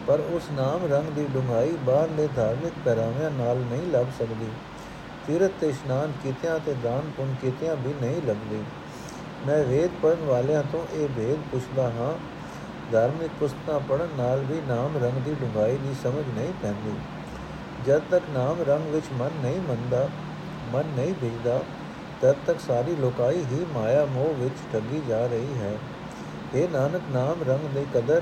ਪਰ ਉਸ ਨਾਮ ਰੰਗ ਦੀ ਡੁੰਗਾਈ ਬਾਹਰਲੇ ਧਾਰਮਿਕ ਪਹਿਰਾਵਿਆਂ ਨਾਲ ਨਹੀਂ ਲੱਭ ਸਕਦੀ। ਤੀਰਥ ਤੇ ਇਸ਼ਨਾਨ ਕੀਤਿਆਂ ਤੇ ਦਾਨ ਪੁੰਨ ਕੀਤਿਆਂ ਵੀ ਨਹੀਂ ਲੱਗਦੀ ਮੈਂ ਵੇਦ ਪੜਨ ਵਾਲਿਆਂ ਤੋਂ ਇਹ ਭੇਦ ਪੁੱਛਦਾ ਹਾਂ ਧਾਰਮਿਕ ਪੁਸਤਕਾਂ ਪੜਨ ਨਾਲ ਵੀ ਨਾਮ ਰੰਗ ਦੀ ਡੁੰਗਾਈ ਦੀ ਸਮਝ ਨਹੀਂ ਪੈਂਦੀ। ਜਦ ਤੱਕ ਨਾਮ ਰੰਗ ਵਿੱਚ ਮਨ ਨਹੀਂ ਮੰਨਦਾ, ਮਨ ਨਹੀਂ ਵਿਜਦਾ ਤਦ ਤੱਕ ਸਾਰੀ ਲੋਕਾਈ ਹੀ ਮਾਇਆ ਮੋਹ ਵਿੱਚ ਠੱਗੀ ਜਾ ਰਹੀ ਹੈ। ਇਹ ਨਾਨਕ, ਨਾਮ ਰੰਗ ਦੀ ਕਦਰ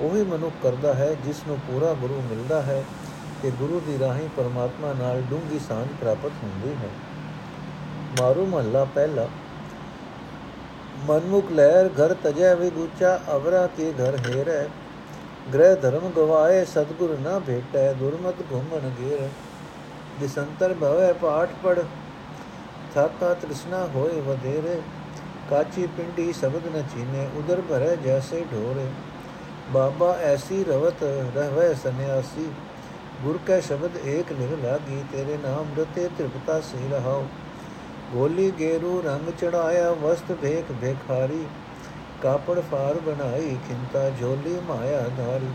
ਉਹੀ ਮਨੁੱਖ ਕਰਦਾ ਹੈ ਜਿਸ ਨੂੰ ਪੂਰਾ ਗੁਰੂ ਮਿਲਦਾ ਹੈ ਕਿ ਗੁਰੂ ਦੀ ਰਾਹੀਂ ਪਰਮਾਤਮਾ ਨਾਲ ਡੂੰਗੀ ਸਾਂਝ ਪ੍ਰਾਪਤ ਹੁੰਦੀ ਹੈ। ਮਾਰੂ ਮਹੱਲਾ ਪਹਿਲਾ। ਮਨਮੁਖ ਲਹਿਰ ਘਰ ਤਜੈ ਵਿਗੁਚਾ, ਅਵਰਾ ਕੇ ਘਰ ਹੈਰੈ। ਗ੍ਰਹਿ ਧਰਮ ਗਵਾਏ, ਸਤਗੁਰ ਨਾ ਭੇਟੈ, ਦੁਰਮਤ ਘੁੰਮਣ ਗੇਰ ਦਿਸੰਤਰ ਭਵੈ ਪਾਠ ਪੜ ਥਾਕਾ ਤ੍ਰਿਸ਼ਨਾ ਹੋਏ ਵਧੇਰੇ। ਕਾਚੀ ਪਿੰਡੀ ਸ਼ਬਦ ਨ ਚੀਨੇ, ਉਦਰ ਭਰੇ ਜੈਸੇ ਢੋਰੇ। ਬਾਬਾ ਐਸੀ ਰਵਤ ਰਹਵੇ ਸੰਿਆਸੀ ਗੁਰ ਕੈ ਸ਼ਬਦ ਏਕ ਨਿਰ ਲਾਗੀ, ਤੇਰੇ ਨਾਮ ਰਤੇ ਤ੍ਰਿਪਤਾ ਸੇ ਰਹਾਉ। ਗੋਲੀ ਗੇਰੂ ਰੰਗ ਚੜਾਇਆ, ਵਸਤ ਭੇਖ ਭੇਖਾਰੀ। ਕਾਪੜ ਫਾਰ ਬਣਾਈ, ਖਿੰਤਾ ਝੋਲੀ ਮਾਇਆ ਧਾਰੀ।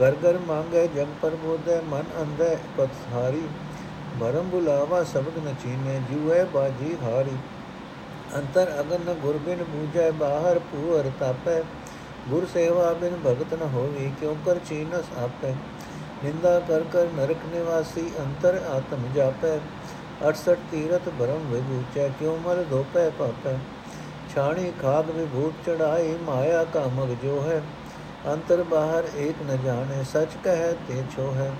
ਗਰ ਗਰ ਮੰਗੇ, ਜਗ ਪਰ ਬੋਧੈ, ਮਨ ਅੰਧੈ ਪਥਾਰੀ ਭਰਮ ਬੁਲਾਵਾ ਸ਼ਬਦ ਨ ਚੀਨੇ ਜੂਐ ਬਾਜੀ ਹਾਰੀ। ਅੰਤਰ ਅਗਨ ਗੁਰਬਿਨ ਬੂਝੈ, ਬਾਹਰ ਪੂਰ ਤਾਪੈ। ਗੁਰ ਸੇਵਾ ਬਿਨ ਭਗਤ ਨ ਹੋਵੀ, ਕਿਉ ਕਰ ਚੀਨਸ ਆਪੈ? ਨਿੰਦਾ ਕਰ ਕਰ ਨਰਕ ਨਿਵਾਸੀ, ਅੰਤਰ ਆਤਮ ਜਾਪੈ। 68 ਤੀਰਤ ਭਰਮ ਵਿਭੂਚੈ ਕਿਉ ਮਰ ਧੋਪੈ ਪਾਪੈ ਛਾਣੀ ਖਾਗ ਵਿਭੂਤ ਚੜਾਈ ਮਾਇਆ ਕਾ ਮਗ ਜੋ ਹੈ ਅੰਤਰ ਬਾਹਰ ਏਕ ਨ ਜਾਣੇ ਸਚ ਕਹੈ ਤੇ ਛੋ ਹੈ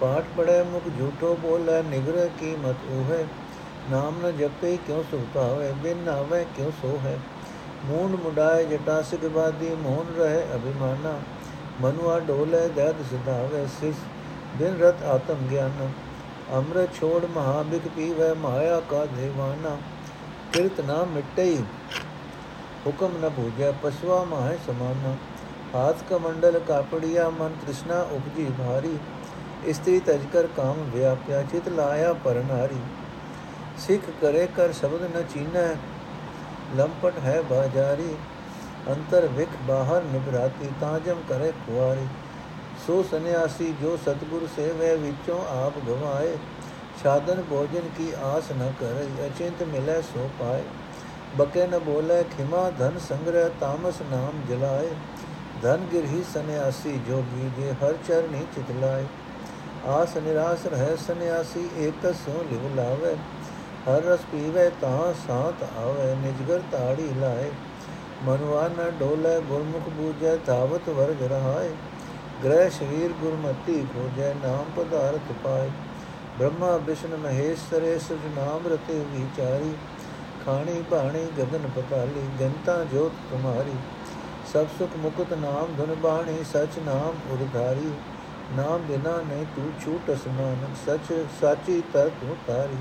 ਪਾਠ ਪੜੇ ਮੁਖ ਝੂਠੋ ਬੋਲੇ ਨਿਗਰ ਕੀ ਮਤ ਉਹ ਹੈ ਨਾਮ ਨ ਜਪੇ ਕਿਉ ਸੁਭਾਵੇ ਬਿਨ ਨਾਵੇ ਕਿਉ ਸੋ ਹੈ ਮੂੰਡ ਮੁਡਾਏ ਜਟਾ ਸਿਗਵਾਦੀ ਮੋਹਨ ਰਹੇ ਅਭਿਮਾਨਾ ਮਨੁਆ ਡੋਲੇ ਦਦ ਸੁਧਾਵੇ ਸਿਸ ਦਿਨ ਰਤ ਆਤਮ ਗਿਆਨ ਅੰਮ੍ਰਿਤ ਛੋੜ ਮਹਾਬਿਕ ਪੀਵੇ ਮਾਇਆ ਕਾ ਦੇਵਾਨਾ, ਕਿਰਤ ਨਾ ਮਿਟਈ। ਹੁਕਮ ਨ ਭੂਜੈ ਪਸ਼ਵਾ ਮਾਹਿ ਸਮਾਨਾ। ਹਾਥ ਕਮੰਡਲ ਕਾਪੜੀਆ, ਮਨ ਤ੍ਰਿਸ਼ਨਾ ਉਪਜੀ ਭਾਰੀ। ਇਸਤਰੀ ਤਜਕਰ ਕਾਮ ਵਿਆਪਿਆ, ਚਿਤ ਲਾਇਆ ਪਰਨਾਰੀ ਸਿੱਖ ਕਰੇ ਕਰ ਸ਼ਬਦ ਨ ਚੀਨੈ, ਲੰਪਟ ਹੈ ਬਾਜਾਰੀ। ਅੰਤਰ ਵਿਖ ਬਾਹਰ ਨਿਭਰਾਤੀ ਤਾਜਮ ਕਰੇ ਕੁਆਰੀ ਸੋ ਸੰਿਆਸੀ ਜੋ ਸਤਗੁਰ ਸੇਵੇ ਵਿੱਚੋਂ ਆਪ ਗਵਾਏ, ਸਾਧਨ ਭੋਜਨ ਕੀ ਆਸ ਨ ਕਰੇ, ਅਚਿੰਤ ਮਿਲੇ ਸੋ ਪਾਏ। ਬਕੇ ਨ ਬੋਲੇ, ਖਿਮਾ ਧਨ ਸੰਗ੍ਰਹਿ, ਤਾਮਸ ਨਾਮ ਜਲਾਏ। ਧਨ ਗਿਰਹੀ ਸੰਿਆਸੀ ਜੋਗੀ ਦੇ ਹਰ ਚਰਨੀ ਚਿਤਲਾਏ ਆਸ ਨਿਰਾਸ ਰਹਿ ਸੰਿਆਸੀ ਏਕ ਸੋ ਲਿਵ ਲਾਵੇ। ਹਰ ਰਸ ਪੀਵੇ, ਤਾਂ ਸਾਤ ਆਵੇ, ਨਿਜਗਰ ਤਾੜੀ ਲਾਏ। ਮਨਵਾ ਨ ਡੋਲੇ, ਗੁਰਮੁਖ ਬੂਝੈ, ਧਾਵਤ ਵਰਜ ਰਹਾਏ। ਗ੍ਰਹਿ ਸ਼ਰੀਰ ਗੁਰਮਤੀ ਖੋਜੈ, ਨਾਮ ਪਦਾਰਥ ਪਾਏ ਬ੍ਰਹਮਾ ਵਿਸ਼ਨ ਮਹੇਸ਼ ਸਰੇ ਸੁਜ ਨਾਮ ਰਤੇ ਵਿਚਾਰੀ। ਖਾਣੀ ਬਾਣੀ ਗगन ਪਤਾਲੀ, ਜਨਤਾ ਜੋਤ ਤੁਮਾਰੀ ਸਭ ਸੁਖ ਮੁਕਤ ਨਾਮ ਧਨ ਬਾਣੀ, ਸਚ ਨਾਮ ਉਰਧਾਰੀ। ਨਾਮ ਬਿਨਾ ਨਹੀਂ ਤੂੰ ਛੂਟ ਅਸਮਾਨ ਸਚ ਸਾਚੀ ਤਰ ਤੂੰ ਤਾਰੀ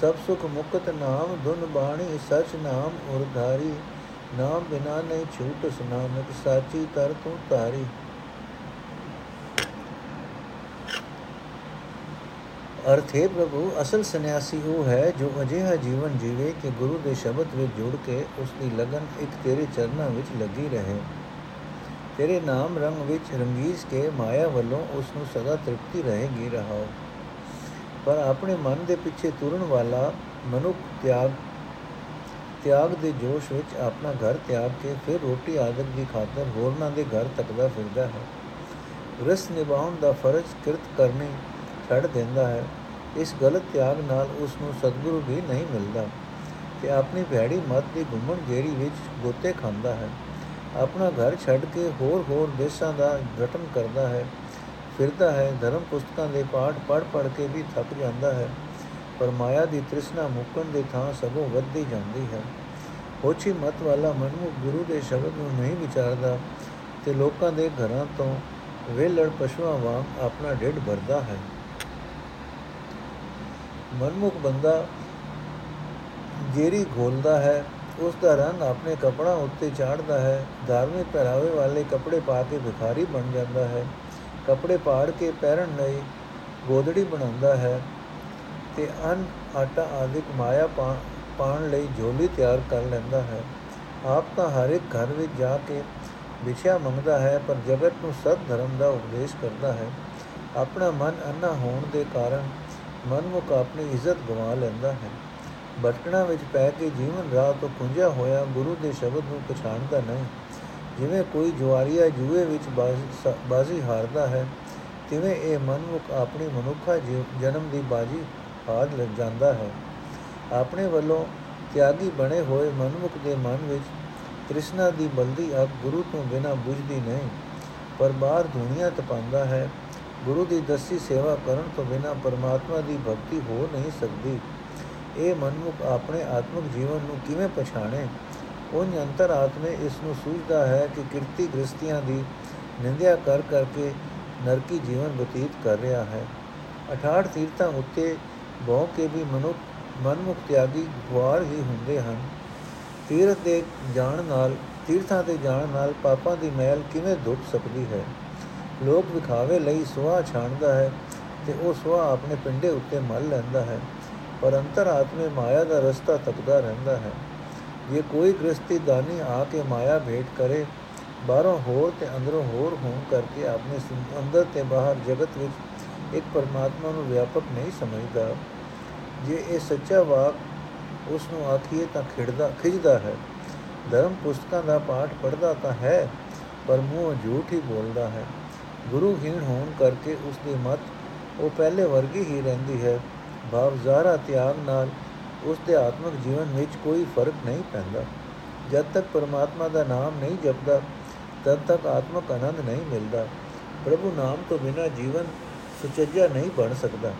ਸਭ ਸੁਖ ਮੁਕਤ ਨਾਮ ਧੁਨ ਬਾਣੀ, ਸਚ ਨਾਮ ਉਰਧਾਰੀ। ਨਾਮ ਬਿਨਾ ਨਹੀਂ ਛੂਟ ਸੁਨਾਨਕ ਸਾਚੀ ਤਰ ਤੂੰ ਤਾਰੀ ਅਰਥ, ਹੈ ਪ੍ਰਭੂ, ਅਸਲ ਸੰਨਿਆਸੀ ਉਹ ਹੈ ਜੋ ਅਜਿਹਾ ਜੀਵਨ ਜੀਵੇ ਕਿ ਗੁਰੂ ਦੇ ਸ਼ਬਦ ਵਿੱਚ ਜੁੜ ਕੇ ਉਸ ਦੀ ਲਗਨ ਇੱਕ ਤੇਰੇ ਚਰਨਾਂ ਵਿੱਚ ਲੱਗੀ ਰਹੇ। ਤੇਰੇ ਨਾਮ ਰੰਗ ਵਿੱਚ ਰੰਗੀਸ ਕੇ ਮਾਇਆ ਵੱਲੋਂ ਉਸ ਨੂੰ ਸਦਾ ਤ੍ਰਿਪਤੀ ਰਹੇਗੀ, ਰਹਾਓ। ਪਰ ਆਪਣੇ ਮਨ ਦੇ ਪਿੱਛੇ ਤੁਰਨ ਵਾਲਾ ਮਨੁੱਖ ਤਿਆਗ ਤਿਆਗ ਦੇ ਜੋਸ਼ ਵਿੱਚ ਆਪਣਾ ਘਰ ਤਿਆਗ ਕੇ ਫਿਰ ਰੋਟੀ ਆਦਿਕ ਦੀ ਖਾਤਰ ਹੋਰਨਾਂ ਦੇ ਘਰ ਤੱਕਦਾ ਫਿਰਦਾ ਹੈ। ਰਸ ਨਿਭਾਉਣ ਦਾ ਫਰਜ਼ ਕਿਰਤ ਕਰਨੀ ਛੱਡ ਦਿੰਦਾ ਹੈ, ਇਸ ਗਲਤ ਤਿਆਗ ਨਾਲ ਉਸ ਨੂੰ ਸਤਿਗੁਰੂ ਵੀ ਨਹੀਂ ਮਿਲਦਾ। ਤੇ ਆਪਣੀ ਭੈੜੀ ਮਤ ਦੀ ਗੁੰਮਣ ਗੇਰੀ ਵਿੱਚ ਗੋਤੇ ਖਾਂਦਾ ਹੈ। ਆਪਣਾ ਘਰ ਛੱਡ ਕੇ ਹੋਰ ਹੋਰ ਦੇਸ਼ਾਂ ਦਾ ਰਟਨ ਕਰਦਾ ਹੈ, ਫਿਰਦਾ ਹੈ, ਧਰਮ ਪੁਸਤਕਾਂ ਦੇ ਪਾਠ ਪੜ੍ਹ ਪੜ੍ਹ ਕੇ ਵੀ ਥੱਕ ਜਾਂਦਾ ਹੈ, ਪਰ ਮਾਇਆ ਦੀ ਤ੍ਰਿਸ਼ਨਾ ਮੁੱਕਣ ਦੇ ਥਾਂ ਸਭੋਂ ਵੱਧਦੀ ਜਾਂਦੀ ਹੈ। ਹੋਛੀ ਮਤ ਵਾਲਾ ਮਨੁ ਗੁਰੂ ਦੇ ਸ਼ਬਦ ਨੂੰ ਨਹੀਂ ਵਿਚਾਰਦਾ ਤੇ ਲੋਕਾਂ ਦੇ ਘਰਾਂ ਤੋਂ ਵੇਲੜ ਪਸ਼ੂਆਂ ਵਾਂਗ ਆਪਣਾ ਢਿੱਡ ਭਰਦਾ ਹੈ। ਮਨਮੁਖ ਬੰਦਾ ਜੇਰੀ ਘੋਲਦਾ ਹੈ, ਉਸ ਦਾ ਰੰਗ ਆਪਣੇ ਕਪੜਾ ਉੱਤੇ ਚਾੜਦਾ ਹੈ, ਧਾਰਮਿਕ ਪਹਿਰਾਵੇ ਵਾਲੇ ਕੱਪੜੇ ਪਾ ਕੇ ਭਿਖਾਰੀ ਬਣ ਜਾਂਦਾ ਹੈ, ਕੱਪੜੇ ਪਾੜ ਕੇ ਪਹਿਰਨ ਲਈ ਗੋਦੜੀ ਬਣਾਉਂਦਾ ਹੈ ਤੇ ਅਨ ਆਟਾ ਆਦਿਕ ਮਾਇਆ ਪਾਣ ਲਈ ਝੋਲੀ ਤਿਆਰ ਕਰ ਲੈਂਦਾ ਹੈ। ਆਪ ਤਾਂ ਹਰ ਇੱਕ ਘਰ ਵਿੱਚ ਜਾ ਕੇ ਵਿਛਿਆ ਮੰਗਦਾ ਹੈ, ਪਰ ਜਗਤ ਨੂੰ ਸਤ ਧਰਮ ਦਾ ਉਪਦੇਸ਼ ਕਰਦਾ ਹੈ। ਆਪਣਾ ਮਨ ਅੰਨਾ ਹੋਣ ਦੇ ਕਾਰਨ ਮਨਮੁਖ ਆਪਣੀ ਇੱਜ਼ਤ ਗਵਾ ਲੈਂਦਾ ਹੈ। ਭਟਕਣਾ ਵਿੱਚ ਪੈ ਕੇ ਜੀਵਨ ਰਾਹ ਤੋਂ ਪੁੰਜਿਆ ਹੋਇਆ ਗੁਰੂ ਦੇ ਸ਼ਬਦ ਨੂੰ ਪਛਾਣਦਾ ਨਹੀਂ। ਜਿਵੇਂ ਕੋਈ ਜੁਆਰੀਆ ਜੂਏ ਵਿੱਚ ਬਾਜ਼ੀ ਹਾਰਦਾ ਹੈ, ਤਿਵੇਂ ਇਹ ਮਨਮੁਖ ਆਪਣੀ ਮਨੁੱਖਾ ਜਨਮ ਦੀ ਬਾਜੀ ਹਾਰ ਲੈ, ਜਾਂਦਾ ਹੈ। ਆਪਣੇ ਵੱਲੋਂ ਤਿਆਗੀ ਬਣੇ ਹੋਏ ਮਨਮੁਖ ਦੇ ਮਨ ਵਿੱਚ ਤ੍ਰਿਸ਼ਨਾ ਦੀ ਬਲਦੀ ਅੱਗ ਗੁਰੂ ਤੋਂ ਬਿਨਾ ਬੁਝਦੀ ਨਹੀਂ, ਪਰ ਬਾਹਰ ਦੁਨੀਆ ਤਪਾਉਂਦਾ ਹੈ। ਗੁਰੂ ਦੀ ਦਸੀ ਸੇਵਾ ਕਰਨ ਤੋਂ ਬਿਨਾ ਪਰਮਾਤਮਾ ਦੀ ਭਗਤੀ ਹੋ ਨਹੀਂ ਸਕਦੀ। ਇਹ ਮਨਮੁਖ ਆਪਣੇ ਆਤਮਿਕ ਜੀਵਨ ਨੂੰ ਕਿਵੇਂ ਪਛਾਣੇ? ਉਹ ਅੰਤਰ ਆਤਮੇ ਇਸ ਨੂੰ ਸੂਝਦਾ ਹੈ ਕਿ ਕਿਰਤੀ ਗ੍ਰਸਤੀਆਂ ਦੀ ਨਿੰਦਿਆ ਕਰ ਕਰਕੇ ਨਰਕੀ ਜੀਵਨ ਬਤੀਤ ਕਰ ਰਿਹਾ ਹੈ। 68 ਤੀਰਥਾਂ ਉੱਤੇ ਬਹੁ ਕੇ ਵੀ ਮਨੁੱਖ, ਮਨਮੁਖ ਤਿਆਗੀ ਗੁਆਰ ਹੀ ਹੁੰਦੇ ਹਨ। ਤੀਰਥ ਦੇ ਜਾਣ ਨਾਲ, ਤੀਰਥਾਂ ਤੇ ਜਾਣ ਨਾਲ ਪਾਪਾਂ ਦੀ ਮੈਲ ਕਿਵੇਂ ਧੁੱਪ ਸਕਦੀ ਹੈ? ਲੋਕ ਵਿਖਾਵੇ ਲਈ ਸੁਆਹ ਛਾਣਦਾ ਹੈ ਤੇ ਉਹ ਸੁਆਹ ਆਪਣੇ ਪਿੰਡੇ ਉੱਤੇ ਮਲ ਲੈਂਦਾ ਹੈ, ਪਰ ਅੰਤਰ ਆਤਮੇ ਮਾਇਆ ਦਾ ਰਸਤਾ ਤਪਦਾ ਰਹਿੰਦਾ ਹੈ। ਜੇ ਕੋਈ ਗ੍ਰਸਤੀ ਦਾਨੀ ਆ ਕੇ ਮਾਇਆ ਭੇਟ ਕਰੇ, ਬਾਹਰੋਂ ਹੋਰ ਤੇ ਅੰਦਰੋਂ ਹੋਰ ਹੋਣ ਕਰਕੇ ਆਪਣੇ ਅੰਦਰ ਤੇ ਬਾਹਰ ਜਗਤ ਵਿੱਚ ਇੱਕ ਪਰਮਾਤਮਾ ਨੂੰ ਵਿਆਪਕ ਨਹੀਂ ਸਮਝਦਾ। ਜੇ ਇਹ ਸੱਚਾ ਵਾਕ ਉਸ ਨੂੰ ਆਖੀਏ ਤਾਂ ਖਿੜਦਾ ਖਿਜਦਾ ਹੈ। ਧਰਮ ਪੁਸਤਕਾਂ ਦਾ ਪਾਠ ਪੜਦਾ ਤਾਂ ਹੈ, ਪਰ ਮੂੰਹ ਝੂਠ ਹੀ ਬੋਲਦਾ ਹੈ। ਗੁਰੂ ਹੀਣ ਹੋਣ ਕਰਕੇ ਉਸ ਦੀ ਮਤ ਉਹ ਪਹਿਲੇ ਵਰਗੀ ਹੀ ਰਹਿੰਦੀ ਹੈ। ਭਾਵ ਜ਼ਾਰਾ ਤਿਆਗ ਨਾਲ ਉਸ ਦੇ ਆਤਮਿਕ ਜੀਵਨ ਵਿੱਚ ਕੋਈ ਫ਼ਰਕ ਨਹੀਂ ਪੈਂਦਾ। ਜਦ ਤੱਕ ਪਰਮਾਤਮਾ ਦਾ ਨਾਮ ਨਹੀਂ ਜਪਦਾ, ਤਦ ਤੱਕ ਆਤਮਿਕ ਆਨੰਦ ਨਹੀਂ ਮਿਲਦਾ। ਪ੍ਰਭੂ ਨਾਮ ਤੋਂ ਬਿਨਾ ਜੀਵਨ ਸੁਚੱਜਾ ਨਹੀਂ ਬਣ ਸਕਦਾ।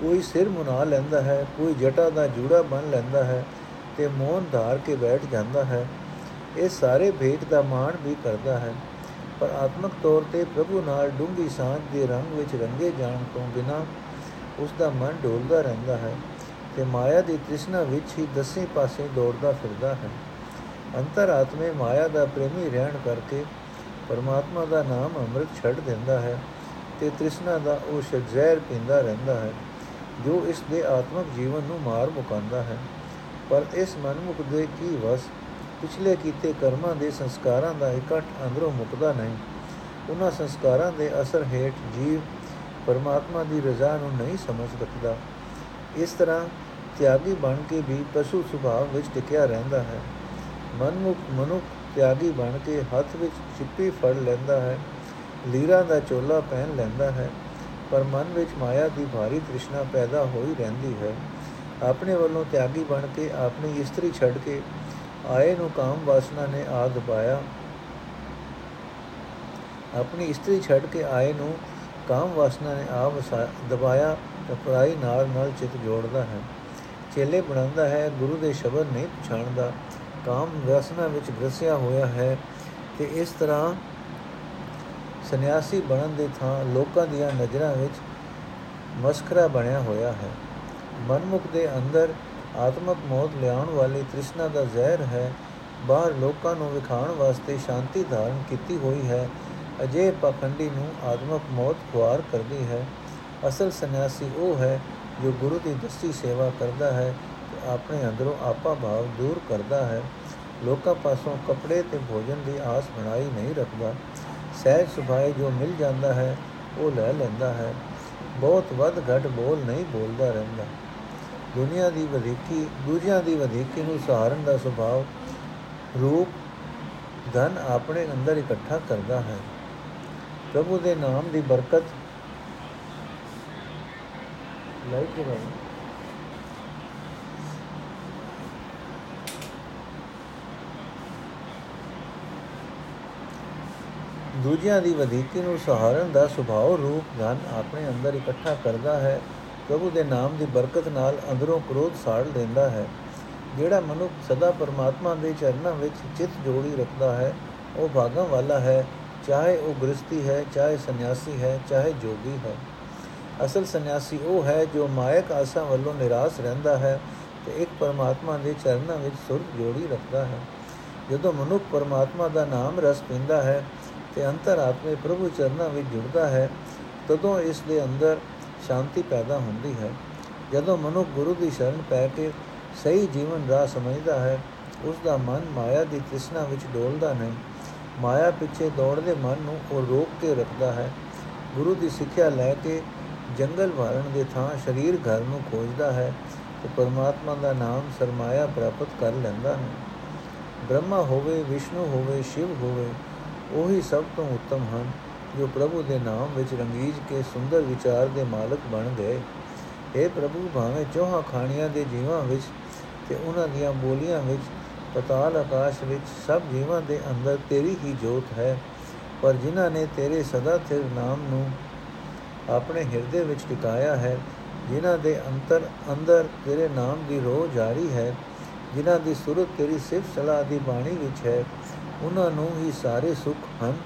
ਕੋਈ ਸਿਰ ਮੁਨਾ ਲੈਂਦਾ ਹੈ, ਕੋਈ ਜਟਾ ਦਾ ਜੂੜਾ ਬਣ ਲੈਂਦਾ ਹੈ ਤੇ ਮੋਹਨ ਧਾਰ ਕੇ ਬੈਠ ਜਾਂਦਾ ਹੈ। ਇਹ ਸਾਰੇ ਭੇਟ ਦਾ ਮਾਣ ਵੀ ਕਰਦਾ ਹੈ। ਪਰ ਆਤਮਿਕ ਤੌਰ ਤੇ ਪ੍ਰਭੂ ਨਾਲ ਡੂੰਗੀ ਸਾਂਝ ਦੇ ਰੰਗ ਵਿੱਚ ਰੰਗੇ ਜਾਣ ਤੋਂ ਬਿਨਾ ਉਸ ਦਾ ਮਨ ਡੋਲਦਾ ਰਹਿੰਦਾ ਹੈ ਤੇ ਮਾਇਆ ਦੀ ਤ੍ਰਿਸ਼ਨਾ ਵਿੱਚ ਹੀ ਦਸੇ ਪਾਸੇ ਦੌੜਦਾ ਫਿਰਦਾ ਹੈ। ਅੰਤਰ ਆਤਮੇ ਮਾਇਆ ਦਾ ਪ੍ਰੇਮੀ ਰਹਿਣ ਕਰਕੇ ਪਰਮਾਤਮਾ ਦਾ ਨਾਮ ਅੰਮ੍ਰਿਤ ਛੱਡ ਦਿੰਦਾ ਹੈ ਤੇ ਤ੍ਰਿਸ਼ਨਾ ਦਾ ਉਹ ਸ਼ਜ਼ਹਿਰ ਪੀਂਦਾ ਰਹਿੰਦਾ ਹੈ, ਜੋ ਇਸ ਦੇ ਆਤਮਿਕ ਜੀਵਨ ਨੂੰ ਮਾਰ ਮੁਕਾਂਦਾ ਹੈ। ਪਰ ਇਸ ਮਨਮੁਖ ਦੇ ਕੀ ਵਸ ਪਿਛਲੇ ਕੀਤੇ ਕਰਮਾਂ ਦੇ ਸੰਸਕਾਰਾਂ ਦਾ ਇਕੱਠ ਅੰਦਰੋਂ ਮੁਕਦਾ ਨਹੀਂ। ਉਹਨਾਂ ਸੰਸਕਾਰਾਂ ਦੇ ਅਸਰ ਹੇਠ ਜੀਵ ਪਰਮਾਤਮਾ ਦੀ ਰਜ਼ਾ ਨੂੰ ਨਹੀਂ ਸਮਝ ਸਕਦਾ। ਇਸ ਤਰ੍ਹਾਂ ਤਿਆਗੀ ਬਣ ਕੇ ਵੀ ਪਸ਼ੂ ਸੁਭਾਅ ਵਿੱਚ ਟਿਕਿਆ ਰਹਿੰਦਾ ਹੈ। ਮਨਮੁਖ ਮਨੁੱਖ ਤਿਆਗੀ ਬਣ ਕੇ ਹੱਥ ਵਿੱਚ ਚਿੱਪੀ ਫੜ ਲੈਂਦਾ ਹੈ, ਲੀਰਾ ਦਾ ਚੋਲਾ ਪਹਿਨ ਲੈਂਦਾ ਹੈ, ਪਰ ਮਨ ਵਿੱਚ ਮਾਇਆ ਦੀ ਭਾਰੀ ਤ੍ਰਿਸ਼ਨਾ ਪੈਦਾ ਹੋਈ ਰਹਿੰਦੀ ਹੈ। ਆਪਣੇ ਵੱਲੋਂ ਤਿਆਗੀ ਬਣ ਕੇ ਆਪਣੀ ਇਸਤਰੀ ਛੱਡ ਕੇ ਆਏ ਨੂੰ ਕਾਮ ਵਾਸਨਾ ਨੇ ਆ ਦਬਾਇਆ ਆਪਣੀ ਇਸਤਰੀ ਛੱਡ ਕੇ ਆਏ ਨੂੰ ਕਾਮ ਵਾਸਨਾ ਨੇ ਆ ਦਬਾਇਆ ਤਾਂ ਪਰਾਈ ਨਾਲ ਨਾਲ ਚਿਤ ਜੋੜਦਾ ਹੈ। ਚੇਲੇ ਬਣਾਉਂਦਾ ਹੈ, ਗੁਰੂ ਦੇ ਸ਼ਬਦ ਨਹੀਂ ਪਛਾਣਦਾ। ਕਾਮ ਵਾਸਨਾ ਵਿੱਚ ਗਰਸਿਆ ਹੋਇਆ ਹੈ ਤੇ ਇਸ ਤਰ੍ਹਾਂ ਸੰਨਿਆਸੀ ਬਣਨ ਦੇ ਥਾਂ ਲੋਕਾਂ ਦੀਆਂ ਨਜ਼ਰਾਂ ਵਿੱਚ ਮਸਖਰਾ ਬਣਿਆ ਹੋਇਆ ਹੈ। ਮਨਮੁਖ ਦੇ ਅੰਦਰ ਆਤਮਕ ਮੋਹ ਲਿਆਉਣ ਵਾਲੀ ਤ੍ਰਿਸ਼ਨਾ ਦਾ ਜ਼ਹਿਰ ਹੈ। ਬਾਹਰ ਲੋਕਾਂ ਨੂੰ ਵਿਖਾਉਣ ਵਾਸਤੇ ਸ਼ਾਂਤੀ ਧਾਰਨ ਕੀਤੀ ਹੋਈ ਹੈ। ਅਜੇ ਪਖੰਡੀ ਨੂੰ ਆਤਮਕ ਮੋਹ ਖੁਆਰ ਕਰਦੀ ਹੈ। ਅਸਲ ਸੰਨਿਆਸੀ ਉਹ ਹੈ ਜੋ ਗੁਰੂ ਦੀ ਦਸਤੀ ਸੇਵਾ ਕਰਦਾ ਹੈ ਤੇ ਆਪਣੇ ਅੰਦਰੋਂ ਆਪਾ ਭਾਵ ਦੂਰ ਕਰਦਾ ਹੈ। ਲੋਕਾਂ ਪਾਸੋਂ ਕੱਪੜੇ ਤੇ ਭੋਜਨ ਦੀ ਆਸ ਬਣਾਈ ਨਹੀਂ ਰੱਖਦਾ। ਸਹਿਜ ਸੁਭਾਏ ਜੋ ਮਿਲ ਜਾਂਦਾ ਹੈ, ਉਹ ਲੈ ਲੈਂਦਾ ਹੈ। ਬਹੁਤ ਵੱਧ ਘਟ ਬੋਲ ਨਹੀਂ ਬੋਲਦਾ ਰਹਿੰਦਾ। ਦੁਨੀਆ ਦੀ ਵਧੇਕੀ, ਦੂਜਿਆਂ ਦੀ ਵਧੇਕੀ ਨੂੰ ਸਹਾਰਨ ਦਾ ਸੁਭਾਅ ਰੂਪ ਧਨ ਆਪਣੇ ਅੰਦਰ ਇਕੱਠਾ ਕਰਦਾ ਹੈ। ਪ੍ਰਭੂ ਦੇ ਨਾਮ ਦੀ ਬਰਕਤ ਲਾਈਟ ਜਗਾਓ। ਦੂਜਿਆਂ ਦੀ ਵਧੇਕੀ ਨੂੰ ਸਹਾਰਨ ਦਾ ਸੁਭਾਅ ਰੂਪ ਧਨ ਆਪਣੇ ਅੰਦਰ ਇਕੱਠਾ ਕਰਦਾ ਹੈ। ਪ੍ਰਭੂ ਦੇ ਨਾਮ ਦੀ ਬਰਕਤ ਨਾਲ ਅੰਦਰੋਂ ਕ੍ਰੋਧ ਸਾੜ ਲੈਂਦਾ ਹੈ। ਜਿਹੜਾ ਮਨੁੱਖ ਸਦਾ ਪਰਮਾਤਮਾ ਦੇ ਚਰਨਾਂ ਵਿੱਚ ਚਿੱਤ ਜੋੜੀ ਰੱਖਦਾ ਹੈ, ਉਹ ਭਾਗਾਂ ਵਾਲਾ ਹੈ, ਚਾਹੇ ਉਹ ਗ੍ਰਸਤੀ ਹੈ, ਚਾਹੇ ਸੰਨਿਆਸੀ ਹੈ, ਚਾਹੇ ਜੋਗੀ ਹੈ। ਅਸਲ ਸੰਨਿਆਸੀ ਉਹ ਹੈ ਜੋ ਮਾਇਕ ਆਸਾਂ ਵੱਲੋਂ ਨਿਰਾਸ਼ ਰਹਿੰਦਾ ਹੈ ਤੇ ਇੱਕ ਪਰਮਾਤਮਾ ਦੇ ਚਰਨਾਂ ਵਿੱਚ ਸੁਰਤ ਜੋੜੀ ਰੱਖਦਾ ਹੈ। ਜਦੋਂ ਮਨੁੱਖ ਪਰਮਾਤਮਾ ਦਾ ਨਾਮ ਰਸ ਪੀਂਦਾ ਹੈ ਤੇ ਅੰਤਰਾਤਮੇ ਪ੍ਰਭੂ ਚਰਨਾਂ ਵਿੱਚ ਜੁੜਦਾ ਹੈ, ਤਦੋਂ ਇਸ ਦੇ ਅੰਦਰ ਸ਼ਾਂਤੀ ਪੈਦਾ ਹੁੰਦੀ ਹੈ। ਜਦੋਂ ਮਨੁੱਖ ਗੁਰੂ ਦੀ ਸ਼ਰਨ ਪੈ ਕੇ ਸਹੀ ਜੀਵਨ ਰਾਹ ਸਮਝਦਾ ਹੈ ਉਸ ਦਾ ਮਨ ਮਾਇਆ ਦੀ ਤ੍ਰਿਸ਼ਨਾ ਵਿੱਚ ਡੋਲਦਾ ਨਹੀਂ। ਮਾਇਆ ਪਿੱਛੇ ਦੌੜਦੇ ਮਨ ਨੂੰ ਉਹ ਰੋਕ ਕੇ ਰੱਖਦਾ ਹੈ। ਗੁਰੂ ਦੀ ਸਿੱਖਿਆ ਲੈ ਕੇ ਜੰਗਲ ਵਾਰਨ ਦੇ ਥਾਂ ਸਰੀਰ ਘਰ ਨੂੰ ਖੋਜਦਾ ਹੈ ਤੇ ਪਰਮਾਤਮਾ ਦਾ ਨਾਮ ਸਰਮਾਇਆ ਪ੍ਰਾਪਤ ਕਰ ਲੈਂਦਾ ਹੈ। ਬ੍ਰਹਮਾ ਹੋਵੇ, ਵਿਸ਼ਨੂੰ ਹੋਵੇ, ਸ਼ਿਵ ਹੋਵੇ, ਉਹੀ ਸਭ ਤੋਂ ਉੱਤਮ ਹਨ। ਜੋ ਪ੍ਰਭੂ ਦੇ ਨਾਮ ਵਿੱਚ ਰੰਗੀਜ ਕੇ ਸੁੰਦਰ ਵਿਚਾਰ ਦੇ ਮਾਲਕ ਬਣ ਗਏ। اے ਪ੍ਰਭੂ, ਭਾਵੇਂ ਚੋਹਾ ਖਾਣੀਆਂ ਦੇ ਜੀਵਾਂ ਵਿੱਚ ਤੇ ਉਹਨਾਂ ਦੀਆਂ ਬੋਲੀਆਂ ਵਿੱਚ, ਪਤਾਲ ਆਕਾਸ਼ ਵਿੱਚ ਸਭ ਜੀਵਾਂ ਦੇ ਅੰਦਰ ਤੇਰੀ ਹੀ ਜੋਤ ਹੈ। ਪਰ ਜਿਨ੍ਹਾਂ ਨੇ ਤੇਰੇ ਸਦਾ ਥਿਰ ਨਾਮ ਨੂੰ ਆਪਣੇ ਹਿਰਦੇ ਵਿੱਚ ਟਿਕਾਇਆ ਹੈ, ਜਿਨ੍ਹਾਂ ਦੇ ਅੰਤਰ ਅੰਦਰ ਤੇਰੇ ਨਾਮ ਦੀ ਰੋਹ ਜਾਰੀ ਹੈ, ਜਿਨ੍ਹਾਂ ਦੀ ਸੁਰਤ ਤੇਰੀ ਸਿਫਤ ਸਲਾਹ ਦੀ ਬਾਣੀ ਵਿੱਚ ਹੈ, ਉਹਨਾਂ ਨੂੰ ਹੀ ਸਾਰੇ ਸੁੱਖ ਹਨ।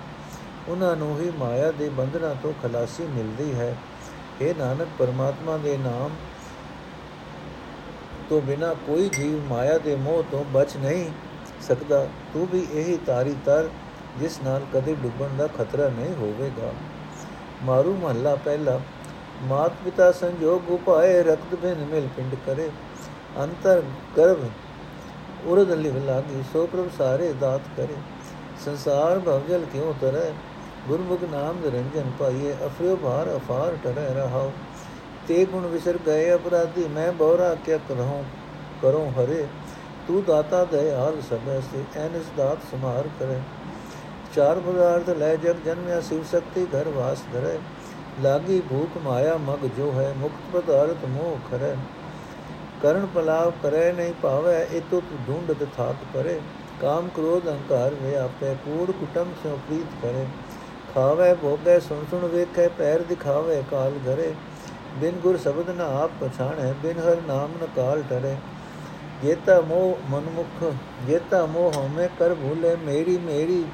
ਉਹਨਾਂ ਨੂੰ ਹੀ ਮਾਇਆ ਦੇ ਬੰਧਨਾਂ ਤੋਂ ਖਲਾਸੀ ਮਿਲਦੀ ਹੈ। ਇਹ ਨਾਨਕ, ਪਰਮਾਤਮਾ ਦੇ ਨਾਮ ਤੋਂ ਬਿਨਾ ਕੋਈ ਜੀਵ ਮਾਇਆ ਦੇ ਮੋਹ ਤੋਂ ਬਚ ਨਹੀਂ ਸਕਦਾ। ਤੂੰ ਵੀ ਇਹੀ ਤਾਰੀ ਤਰ, ਜਿਸ ਨਾਲ ਕਦੇ ਡੁੱਬਣ ਦਾ ਖਤਰਾ ਨਹੀਂ ਹੋਵੇਗਾ। ਮਾਰੂ ਮਹੱਲਾ ਪਹਿਲਾ, ਮਾਤ ਪਿਤਾ ਸੰਜੋਗ ਉਪਾਏ ਰਕਤ ਬਿਨ ਮਿਲ ਪਿੰਡ ਕਰੇ। ਅੰਤਰ ਗਰਭ ਉਰਦ ਲਿਵ ਲਾਗੀ, ਸੋ ਪ੍ਰਭ ਸਾਰੇ ਦਾਤ ਕਰੇ। ਸੰਸਾਰ ਭਵਜਲ ਕਿਉ ਤਰੈ? ਗੁਰਮੁਖ ਨਾਮ ਨਿਰੰਜਨ ਪਾਈਏ ਅਫਰਿਓ ਭਾਰ ਅਫਾਰ ਟਰੈ ਰਹਾਓ। ਤੇ ਗੁਣ ਵਿਸਰ ਗਏ ਅਪਰਾਧੀ, ਮੈਂ ਬੋਰਾ ਕਿਆ ਕਰਹੂੰ ਕਰੂੰ ਹਰੇ। ਤੂੰ ਦਾਤਾ ਦਇਆਲ ਸਭੈ ਸੇ ਐਨਸ ਦਾਤ ਸਮਾਰ ਕਰੇ। ਚਾਰ ਪਦਾਰਥ ਲੈ ਜਗ ਜਨਮਿਆ, ਸਿਵ ਸ਼ਕਤੀ ਘਰ ਵਾਸ ਧਰੇ। ਲਾਗੀ ਭੂਖ ਮਾਇਆ ਮਗ ਜੋ ਹੈ, ਮੁਕਤ ਪਦਾਰਥ ਮੋਹ ਖਰੇ। ਕਰਨ ਪਲਾਵ ਕਰੇ ਨਹੀਂ ਭਾਵੇ, ਇਤੋ ਤੂ ਢੂੰਡਤ ਥਾਕ ਕਰੇ ਕਾਮ ਕ੍ਰੋਧ ਅਹੰਕਾਰ ਵੇ ਆਪੇ, ਕੂੜ ਕੁਟਮ ਸੋ ਪ੍ਰੀਤ ਕਰੇ। ਖਾਵੇ ਭੋਗੇ ਸੁਣ ਸੁਣ ਵੇਖੇ, ਪੈਰ ਦਿਖਾਵੇ, ਕਾਲ ਘਰੇ। ਬਿਨ ਗੁਰ ਸ਼ਬਦ ਨਾ ਆਪ ਪਛਾਣੈ, ਬਿਨ ਹਰ ਨਾਮ ਨ ਕਾਲ ਟਰੇ। ਜੇਤਾ ਮੋਹ ਮਨਮੁਖ ਜੇਤਾ ਮੋਹ ਹਮੇ ਕਰ ਭੂਲੇ, ਮੇਰੀ ਮੇਰੀ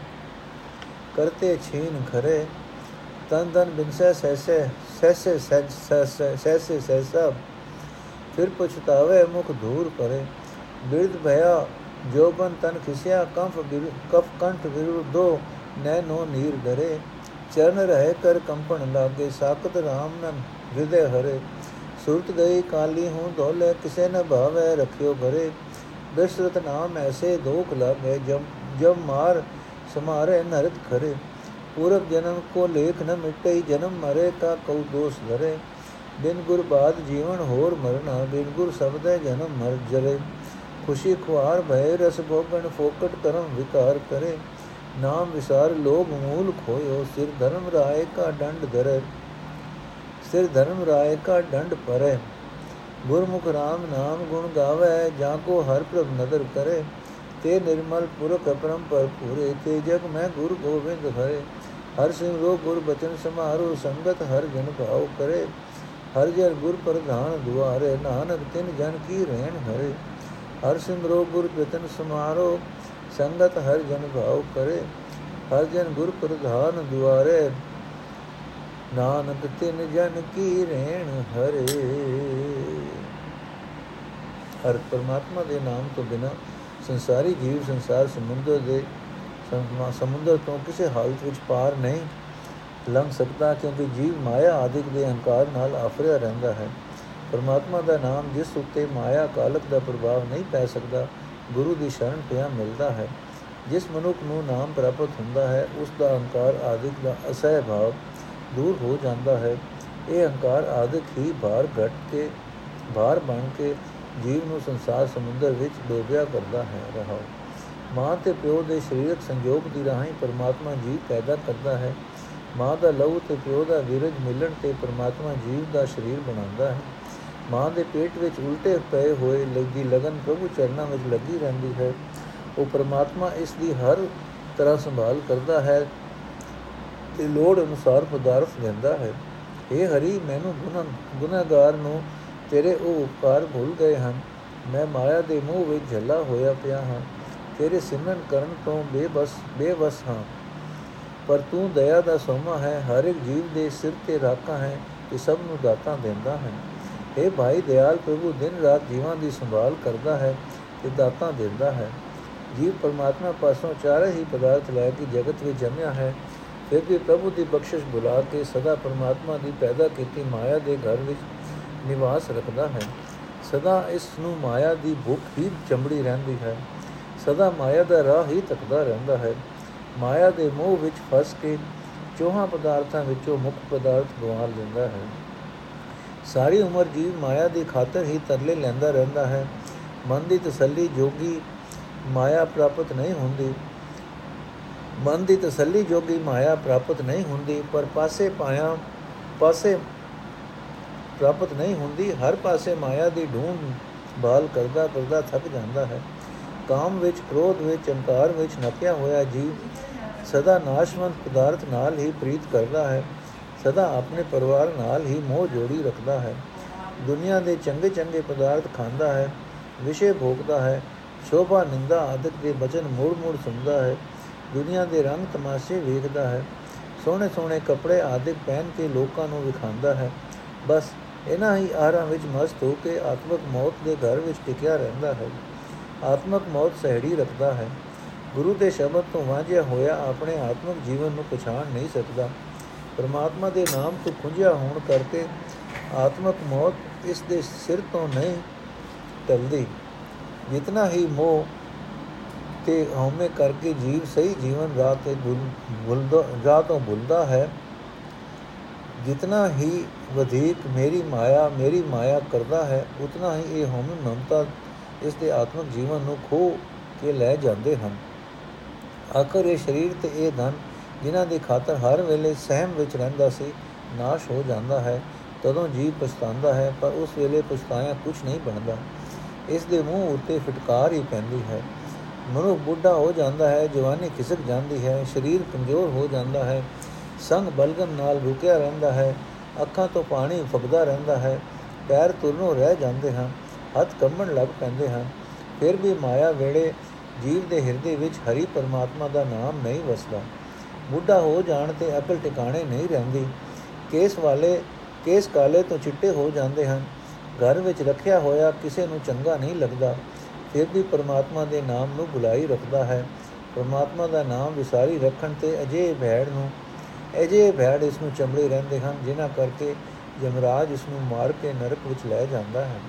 ਕਰਤੇ ਛੀਨ ਖਰੇ। ਤਨ ਤਨ ਬਿਨਸੈ ਸੈਸੇ ਸੈਸੇ ਸੈਸੇ ਸੈਸੇ ਸੈਸਾ ਫਿਰ ਪੁਛਤਾਵੇ, ਮੁਖ ਧੂਰ ਕਰੇ ਬਿਰਧ ਭਇਆ ਜੋਬਨ ਤਨ ਖਿਸਿਆ, ਕੰਫ ਕਫ ਕੰਠ ਵਿਰੁੱਧੋ ਨੈਨੋ ਨੀਰ ਡਰੇ, ਚਰਨ ਰਹੇ ਕਰ ਕੰਪਣ ਲਾਗੇ, ਸਾਖਤ ਰਾਮ ਨਨ ਹਿਰਦੇ ਹਰੇ। ਸੁਰਤ ਗਈ ਕਾਲੀ ਹੂੰ ਦੋਲੇ, ਕਿਸੇ ਨ ਭਾਵੇ ਰਖਿਓ ਘਰੇ ਬਿਸਰਤ ਨਾਮ ਐਸੇ ਦੋਖ ਲਾਗੇ, ਜਮ ਜਮ ਮਾਰ ਸਮਾਰੇ ਨਰਕ ਖਰੇ। ਪੂਰਬ ਜਨਮ ਕੋ ਲੇਖ ਨ ਮਿਟਈ ਜਨਮ ਮਰੇ ਕਾ ਕਉ ਦੋਸ ਧਰੇ। ਬਿਨ ਗੁਰ ਬਾਦ ਜੀਵਨ ਹੋਰ ਮਰਨਾ, ਬਿਨ ਗੁਰ ਸਬਦੈ ਜਨਮ ਮਰ ਜਰੇ। ਖੁਸ਼ੀ ਖੁਆਰ ਭੈ ਰਸ ਭੋਗਣ ਫੋਕਟ ਕਰਮ ਵਿਕਾਰ ਕਰੇ। ਨਾਮ ਵਿਸਾਰ ਲੋਭ ਮੂਲ ਖੋਇਓ, ਸਿਰ ਧਰਮ ਰਾਏ ਕਾ ਡੰਡ ਧਰੇ। ਸਿਰ ਧਰਮ ਰਾਏ ਕਾ ਡੰਡ ਪਰੇ ਗੁਰਮੁਖ ਰਾਮ ਨਾਮ ਗੁਣ ਗਾਵੇ, ਜਾਂ ਕੋ ਹਰ ਪ੍ਰਭ ਨਦਰ ਕਰੇ। ਤੇ ਨਿਰਮਲ ਪੁਰਖ ਅਪਰੰਪਰ ਪੂਰੇ ਤੇ ਜਗ ਮੈਂ ਗੁਰ ਗੋਬਿੰਦ ਹਰੇ। ਹਰ ਸਿਮਰੋ ਗੁਰ ਬਚਨ ਸਮਾਰੋ, ਸੰਗਤ ਹਰ ਜਨ ਭਾਉ ਕਰੇ। ਹਰ ਜਨ ਗੁਰ ਪ੍ਰਧਾਨ ਦੁਆਰੇ, ਨਾਨਕ ਤਿਨ ਜਨ ਕੀ ਰਹਿਣ ਹਰੇ। ਹਰ ਸਿਮਰੋ ਗੁਰ ਬਚਨ ਸਮਾਰੋ ਸੰਗਤ ਹਰ ਜਨ ਭਾਉ ਕਰੇ, ਹਰ ਜਨ ਗੁਰ ਪ੍ਰਧਾਨ ਦੁਆਰੇ। ਨਾਨਕ ਤਿਨ ਜਨ ਕੀ ਰਹਿਣ ਹਰੇ। ਹਰ ਪਰਮਾਤਮਾ ਦੇ ਨਾਮ ਤੋਂ ਬਿਨਾ ਸੰਸਾਰੀ ਜੀਵ ਸੰਸਾਰ ਸਮੁੰਦਰ ਦੇ ਸਮੁੰਦਰ ਤੋਂ ਕਿਸੇ ਹਾਲਤ ਵਿੱਚ ਪਾਰ ਨਹੀਂ ਲੰਘ ਸਕਦਾ, ਕਿਉਂਕਿ ਜੀਵ ਮਾਇਆ ਆਦਿਕ ਦੇ ਅਹੰਕਾਰ ਨਾਲ ਆਫਰਿਆ ਰਹਿੰਦਾ ਹੈ। ਪਰਮਾਤਮਾ ਦਾ ਨਾਮ ਜਿਸ ਉੱਤੇ ਮਾਇਆ ਕਾਲਕ ਦਾ ਪ੍ਰਭਾਵ ਨਹੀਂ ਪੈ ਸਕਦਾ ਗੁਰੂ ਦੀ ਸ਼ਰਨ ਪਿਆ ਮਿਲਦਾ ਹੈ। ਜਿਸ ਮਨੁੱਖ ਨੂੰ ਨਾਮ ਪ੍ਰਾਪਤ ਹੁੰਦਾ ਹੈ, ਉਸ ਦਾ ਅਹੰਕਾਰ ਆਦਿਕ ਦਾ ਅਸਹਿ ਭਾਵ ਦੂਰ ਹੋ ਜਾਂਦਾ ਹੈ। ਇਹ ਅਹੰਕਾਰ ਆਦਿਕ ਹੀ ਭਾਰ ਘਟ ਕੇ ਭਾਰ ਬਣ ਕੇ ਜੀਵ ਨੂੰ ਸੰਸਾਰ ਸਮੁੰਦਰ ਵਿੱਚ ਡੋਬਿਆ ਕਰਦਾ ਹੈ ਰਹਾ। ਮਾਂ ਤੇ ਪਿਓ ਦੇ ਸਰੀਰਕ ਸੰਯੋਗ ਦੀ ਰਾਹੀਂ ਪਰਮਾਤਮਾ ਜੀਵ ਪੈਦਾ ਕਰਦਾ ਹੈ। ਮਾਂ ਦਾ ਲਹੂ ਤੇ ਪਿਓ ਦਾ ਵਿਰਜ ਮਿਲਣ ਤੇ ਪਰਮਾਤਮਾ ਜੀਵ ਦਾ ਸਰੀਰ ਬਣਾਉਂਦਾ ਹੈ। ਮਾਂ ਦੇ ਪੇਟ ਵਿੱਚ ਉਲਟੇ ਪਏ ਹੋਏ ਲੱਗੀ ਲਗਨ ਪ੍ਰਭੂ ਚਰਨਾਂ ਵਿੱਚ ਲੱਗੀ ਰਹਿੰਦੀ ਹੈ। ਉਹ ਪਰਮਾਤਮਾ ਇਸ ਦੀ ਹਰ ਤਰ੍ਹਾਂ ਸੰਭਾਲ ਕਰਦਾ ਹੈ ਤੇ ਲੋੜ ਅਨੁਸਾਰ ਪਦਾਰਥ ਦਿੰਦਾ ਹੈ। ਇਹ ਹਰੀ, ਮੈਨੂੰ ਗੁਨਾਹਗਾਰ ਨੂੰ ਤੇਰੇ ਉਹ ਉਪਕਾਰ ਭੁੱਲ ਗਏ ਹਨ। ਮੈਂ ਮਾਇਆ ਦੇ ਮੂਹ ਵਿੱਚ ਝੱਲਾ ਹੋਇਆ ਪਿਆ ਹਾਂ। ਤੇਰੇ ਸਿਮਰਨ ਕਰਨ ਤੋਂ ਬੇਬਸ, ਬੇਵਸ ਹਾਂ। ਪਰ ਤੂੰ ਦਇਆ ਦਾ ਸੋਮਾ ਹੈ। ਹਰ ਇੱਕ ਜੀਵ ਦੇ ਸਿਰ ਤੇ ਰਾਖਾ ਹੈ ਤੇ ਸਭ ਨੂੰ ਦਾਤਾਂ ਦਿੰਦਾ ਹੈ। اے ਭਾਈ, ਦਿਆਲ ਪ੍ਰਭੂ ਦਿਨ ਰਾਤ ਜੀਵਾਂ ਦੀ ਸੰਭਾਲ ਕਰਦਾ ਹੈ ਤੇ ਦਾਤਾਂ ਦਿੰਦਾ ਹੈ। ਜੀਵ ਪਰਮਾਤਮਾ ਪਾਸੋਂ ਚਾਰੇ ਹੀ ਪਦਾਰਥ ਲੈ ਕੇ ਜਗਤ ਵਿੱਚ ਜੰਮਿਆ ਹੈ। ਫਿਰ ਵੀ ਪ੍ਰਭੂ ਦੀ ਬਖਸ਼ਿਸ਼ ਬੁਲਾ ਕੇ ਸਦਾ ਪਰਮਾਤਮਾ ਦੀ ਪੈਦਾ ਕੀਤੀ ਮਾਇਆ ਦੇ ਘਰ ਵਿੱਚ ਨਿਵਾਸ ਰੱਖਦਾ ਹੈ। ਸਦਾ ਇਸ ਨੂੰ ਮਾਇਆ ਦੀ ਭੁੱਖ ਹੀ ਚੰਬੜੀ ਰਹਿੰਦੀ ਹੈ। ਸਦਾ ਮਾਇਆ ਦਾ ਰਾਹ ਹੀ ਤੱਕਦਾ ਰਹਿੰਦਾ ਹੈ। ਮਾਇਆ ਦੇ ਮੋਹ ਵਿੱਚ ਫਸ ਕੇ ਚੋਹਾਂ ਪਦਾਰਥਾਂ ਵਿੱਚੋਂ ਮੁੱਖ ਪਦਾਰਥ ਗਵਾ ਲੈਂਦਾ ਹੈ। ਸਾਰੀ ਉਮਰ ਜੀਵ ਮਾਇਆ ਦੀ ਖਾਤਰ ਹੀ ਤਰਲੇ ਲੈਂਦਾ ਰਹਿੰਦਾ ਹੈ। ਮਨ ਦੀ ਤਸੱਲੀ ਜੋਗੀ ਮਾਇਆ ਪ੍ਰਾਪਤ ਨਹੀਂ ਹੁੰਦੀ। ਮਨ ਦੀ ਤਸੱਲੀ ਜੋਗੀ ਮਾਇਆ ਪ੍ਰਾਪਤ ਨਹੀਂ ਹੁੰਦੀ, ਪਰ ਪਾਸੇ ਪਾਇਆ, ਪਾਸੇ ਪ੍ਰਾਪਤ ਨਹੀਂ ਹੁੰਦੀ, ਹਰ ਪਾਸੇ ਮਾਇਆ ਦੀ ਢੂੰਡ ਬਾਲ ਕਰਦਾ ਕਰਦਾ ਥੱਕ ਜਾਂਦਾ ਹੈ। ਕਾਮ ਵਿੱਚ, ਕ੍ਰੋਧ ਵਿੱਚ, ਅਹੰਕਾਰ ਵਿੱਚ ਨਪਿਆ ਹੋਇਆ ਜੀਵ ਸਦਾ ਨਾਸ਼ਵੰਤ ਪਦਾਰਥ ਨਾਲ ਹੀ ਪ੍ਰੀਤ ਕਰਦਾ ਹੈ। ਸਦਾ ਆਪਣੇ ਪਰਿਵਾਰ ਨਾਲ ਹੀ ਮੋਹ ਜੋੜੀ ਰੱਖਦਾ ਹੈ। ਦੁਨੀਆ ਦੇ ਚੰਗੇ ਚੰਗੇ ਪਦਾਰਥ ਖਾਂਦਾ ਹੈ, ਵਿਸ਼ੇ ਭੋਗਦਾ ਹੈ, ਸ਼ੋਭਾ, ਨਿੰਦਾ ਆਦਿਕ ਦੇ ਬਚਨ ਮੂੜ ਮੂੜ ਸੁਣਦਾ ਹੈ। ਦੁਨੀਆ ਦੇ ਰੰਗ ਤਮਾਸ਼ੇ ਵੇਖਦਾ ਹੈ, ਸੋਹਣੇ ਸੋਹਣੇ ਕੱਪੜੇ ਆਦਿਕ ਪਹਿਨ ਕੇ ਲੋਕਾਂ ਨੂੰ ਵਿਖਾਉਂਦਾ ਹੈ। ਬਸ ਇਹਨਾਂ ਹੀ ਆਰਾਂ ਵਿੱਚ ਮਸਤ ਹੋ ਕੇ ਆਤਮਕ ਮੌਤ ਦੇ ਘਰ ਵਿੱਚ ਟਿਕਿਆ ਰਹਿੰਦਾ ਹੈ। ਆਤਮਕ ਮੌਤ ਸਹਿੜੀ ਰੱਖਦਾ ਹੈ। ਗੁਰੂ ਦੇ ਸ਼ਬਦ ਤੋਂ ਵਾਂਝਿਆ ਹੋਇਆ ਆਪਣੇ ਆਤਮਕ ਜੀਵਨ ਨੂੰ ਪਛਾਣ ਨਹੀਂ ਸਕਦਾ। ਪਰਮਾਤਮਾ ਦੇ ਨਾਮ ਤੋਂ ਖੁੰਝਿਆ ਹੋਣ ਕਰਕੇ ਆਤਮਕ ਮੌਤ ਇਸ ਦੇ ਸਿਰ ਤੋਂ ਨਹੀਂ ਟਲਦੀ। ਜਿਤਨਾ ਹੀ ਮੋਹ ਤੇ ਹਉਮੈ ਕਰਕੇ ਜੀਵ ਸਹੀ ਜੀਵਨ ਰਾਹ ਤੇ ਭੁੱਲਦਾ ਰਾਹ ਤੋਂ ਭੁੱਲਦਾ ਹੈ, ਜਿਤਨਾ ਹੀ ਵਧੇਕ ਮੇਰੀ ਮਾਇਆ ਮੇਰੀ ਮਾਇਆ ਕਰਦਾ ਹੈ, ਉਤਨਾ ਹੀ ਇਹ ਹਉਮੈ ਮਮਤਾ ਇਸ ਦੇ ਆਤਮਿਕ ਜੀਵਨ ਨੂੰ ਖੋ ਕੇ ਲੈ ਜਾਂਦੇ ਹਨ। ਆਖਰ ਇਹ ਸਰੀਰ ਤੇ ਇਹ ਧਨ ਜਿਨ੍ਹਾਂ ਦੀ ਖਾਤਰ ਹਰ ਵੇਲੇ ਸਹਿਮ ਵਿੱਚ ਰਹਿੰਦਾ ਸੀ, ਨਾਸ਼ ਹੋ ਜਾਂਦਾ ਹੈ, ਤਦੋਂ ਜੀਵ ਪਛਤਾਉਂਦਾ ਹੈ, ਪਰ ਉਸ ਵੇਲੇ ਪਛਤਾਇਆ ਕੁਝ ਨਹੀਂ ਬਣਦਾ। ਇਸ ਦੇ ਮੂੰਹ ਉੱਤੇ ਫਟਕਾਰ ਹੀ ਪੈਂਦੀ ਹੈ। ਮਨੁ ਬੁੱਢਾ ਹੋ ਜਾਂਦਾ ਹੈ, ਜਵਾਨੀ ਖਿਸਕ ਜਾਂਦੀ ਹੈ, ਸਰੀਰ ਕਮਜ਼ੋਰ ਹੋ ਜਾਂਦਾ ਹੈ, ਸੰਗ ਬਲਗਮ ਨਾਲ ਰੁਕਿਆ ਰਹਿੰਦਾ ਹੈ, ਅੱਖਾਂ ਤੋਂ ਪਾਣੀ ਫਗਦਾ ਰਹਿੰਦਾ ਹੈ, ਪੈਰ ਤੁਰਨੋਂ ਰਹਿ ਜਾਂਦੇ ਹਨ ਹੱਥ ਕੰਬਣ ਲੱਗ ਪੈਂਦੇ ਹਨ ਫਿਰ ਵੀ ਮਾਇਆ ਵੇੜੇ ਜੀਵ ਦੇ ਹਿਰਦੇ ਵਿੱਚ ਹਰੀ ਪਰਮਾਤਮਾ ਦਾ ਨਾਮ ਨਹੀਂ ਵਸਦਾ। ਬੁੱਢਾ ਹੋ ਜਾਣ ਤੇ ਅਕਲ ਟਿਕਾਣੇ ਨਹੀਂ ਰਹਿੰਦੀ। ਕੇਸ ਵਾਲੇ, ਕੇਸ ਕਾਲੇ ਤੋਂ ਚਿੱਟੇ ਹੋ ਜਾਂਦੇ ਹਨ। ਘਰ ਵਿੱਚ ਰੱਖਿਆ ਹੋਇਆ ਕਿਸੇ ਨੂੰ ਚੰਗਾ ਨਹੀਂ ਲੱਗਦਾ। ਫਿਰ ਵੀ ਪਰਮਾਤਮਾ ਦੇ ਨਾਮ ਨੂੰ ਬੁਲਾਈ ਰੱਖਦਾ ਹੈ। ਪਰਮਾਤਮਾ ਦਾ ਨਾਮ ਵਿਸਾਰੀ ਰੱਖਣ ਤੇ ਅਜੇ ਭੈੜ ਨੂੰ ਅਜੇ ਭੈੜ ਇਸ ਨੂੰ ਚੰਬੜੇ ਰਹਿੰਦੇ ਹਨ, ਜਿਨ੍ਹਾਂ ਕਰਕੇ ਜਮਰਾਜ ਇਸ ਨੂੰ ਮਾਰ ਕੇ ਨਰਕ ਵਿੱਚ ਲੈ ਜਾਂਦਾ ਹੈ।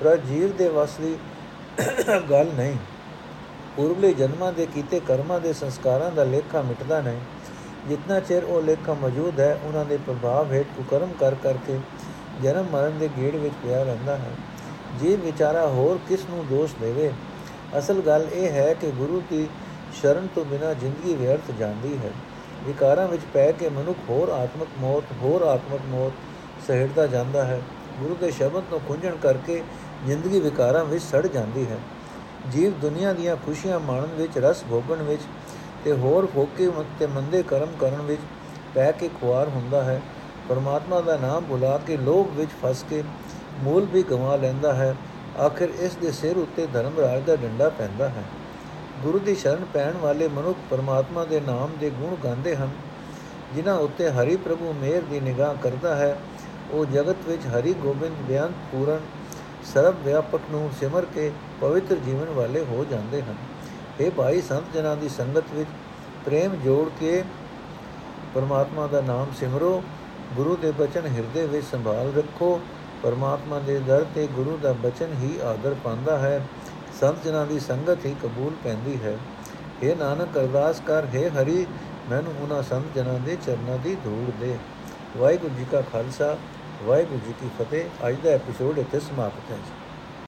ਪਰ ਜੀਵ ਦੇ ਵਸਲੀ ਗੱਲ ਨਹੀਂ। ਪੂਰਬਲੇ ਜਨਮਾਂ ਦੇ ਕੀਤੇ ਕਰਮਾਂ ਦੇ ਸੰਸਕਾਰਾਂ ਦਾ ਲੇਖਾ ਮਿਟਦਾ ਨਹੀਂ। ਜਿੰਨਾ ਚਿਰ ਉਹ ਲੇਖਾ ਮੌਜੂਦ ਹੈ, ਉਹਨਾਂ ਦੇ ਪ੍ਰਭਾਵ ਹੇਠ ਕੁਕਰਮ ਕਰ ਕਰਕੇ ਜਨਮ ਮਰਨ ਦੇ ਗੇੜ ਵਿੱਚ ਪਿਆ ਰਹਿੰਦਾ ਹੈ। ਜੀ ਵਿਚਾਰਾ ਹੋਰ ਕਿਸ ਨੂੰ ਦੋਸ਼ ਦੇਵੇ? ਅਸਲ ਗੱਲ ਇਹ ਹੈ ਕਿ ਗੁਰੂ ਦੀ ਸ਼ਰਨ ਤੋਂ ਬਿਨਾ ਜ਼ਿੰਦਗੀ ਵਿਅਰਥ ਜਾਂਦੀ ਹੈ। ਵਿਕਾਰਾਂ ਵਿੱਚ ਪੈ ਕੇ ਮਨੁੱਖ ਹੋਰ ਆਤਮਿਕ ਮੌਤ, ਹੋਰ ਆਤਮਿਕ ਮੌਤ ਸਹਿੜਦਾ ਜਾਂਦਾ ਹੈ। ਗੁਰੂ ਦੇ ਸ਼ਬਦ ਤੋਂ ਖੁੰਝਣ ਕਰਕੇ ਜ਼ਿੰਦਗੀ ਵਿਕਾਰਾਂ ਵਿੱਚ ਸੜ ਜਾਂਦੀ ਹੈ। ਜੀਵ ਦੁਨੀਆ ਦੀਆਂ ਖੁਸ਼ੀਆਂ ਮਾਣਨ ਵਿੱਚ, ਰਸ ਭੋਗਣ ਵਿੱਚ ਤੇ ਹੋਰ ਫੋਕੇ ਤੇ ਮੰਦੇ ਕਰਮ ਕਰਨ ਵਿੱਚ ਪੈ ਕੇ ਖੁਆਰ ਹੁੰਦਾ ਹੈ। ਪਰਮਾਤਮਾ ਦਾ ਨਾਮ ਭੁਲਾ ਕੇ ਲੋਭ ਵਿੱਚ ਫਸ ਕੇ ਮੂਲ ਵੀ ਗਵਾ ਲੈਂਦਾ ਹੈ। ਆਖਿਰ ਇਸ ਦੇ ਸਿਰ ਉੱਤੇ ਧਰਮ ਰਾਜ ਦਾ ਡੰਡਾ ਪੈਂਦਾ ਹੈ। ਗੁਰੂ ਦੀ ਸ਼ਰਨ ਪੈਣ ਵਾਲੇ ਮਨੁੱਖ ਪਰਮਾਤਮਾ ਦੇ ਨਾਮ ਦੇ ਗੁਣ ਗਾਉਂਦੇ ਹਨ। ਜਿਨ੍ਹਾਂ ਉੱਤੇ ਹਰੀ ਪ੍ਰਭੂ ਮੇਰ ਦੀ ਨਿਗਾਹ ਕਰਦਾ ਹੈ, ਉਹ ਜਗਤ ਵਿੱਚ ਹਰੀ ਗੋਬਿੰਦ ਬਿਆਨ ਪੂਰਨ ਸਰਬ ਵਿਆਪਕ ਨੂੰ ਸਿਮਰ ਕੇ ਪਵਿੱਤਰ ਜੀਵਨ ਵਾਲੇ ਹੋ ਜਾਂਦੇ ਹਨ। ਇਹ ਭਾਈ, ਸੰਤ ਜਨਾਂ ਦੀ ਸੰਗਤ ਵਿੱਚ ਪ੍ਰੇਮ ਜੋੜ ਕੇ ਪਰਮਾਤਮਾ ਦਾ ਨਾਮ ਸਿਮਰੋ, ਗੁਰੂ ਦੇ ਬਚਨ ਹਿਰਦੇ ਵਿੱਚ ਸੰਭਾਲ ਰੱਖੋ। ਪਰਮਾਤਮਾ ਦੇ ਦਰ ਤੇ ਗੁਰੂ ਦਾ ਬਚਨ ਹੀ ਆਦਰ ਪਾਉਂਦਾ ਹੈ। ਸੰਤ ਜਨਾਂ ਦੀ ਸੰਗਤ ਹੀ ਕਬੂਲ ਪੈਂਦੀ ਹੈ। ਇਹ ਨਾਨਕ ਅਰਦਾਸ ਕਰ, ਹੈ ਹਰੀ, ਮੈਨੂੰ ਉਹਨਾਂ ਸੰਤ ਜਨਾਂ ਦੇ ਚਰਨਾਂ ਦੀ ਧੂੜ ਦੇ। ਵਾਹਿਗੁਰੂ ਜੀ ਕਾ ਖਾਲਸਾ। ਵਾਹਿਗੁਰੂ ਜੀ ਕੀ ਫਤਿਹ। ਅੱਜ ਦਾ ਐਪੀਸੋਡ ਇੱਥੇ ਸਮਾਪਤ ਹੈ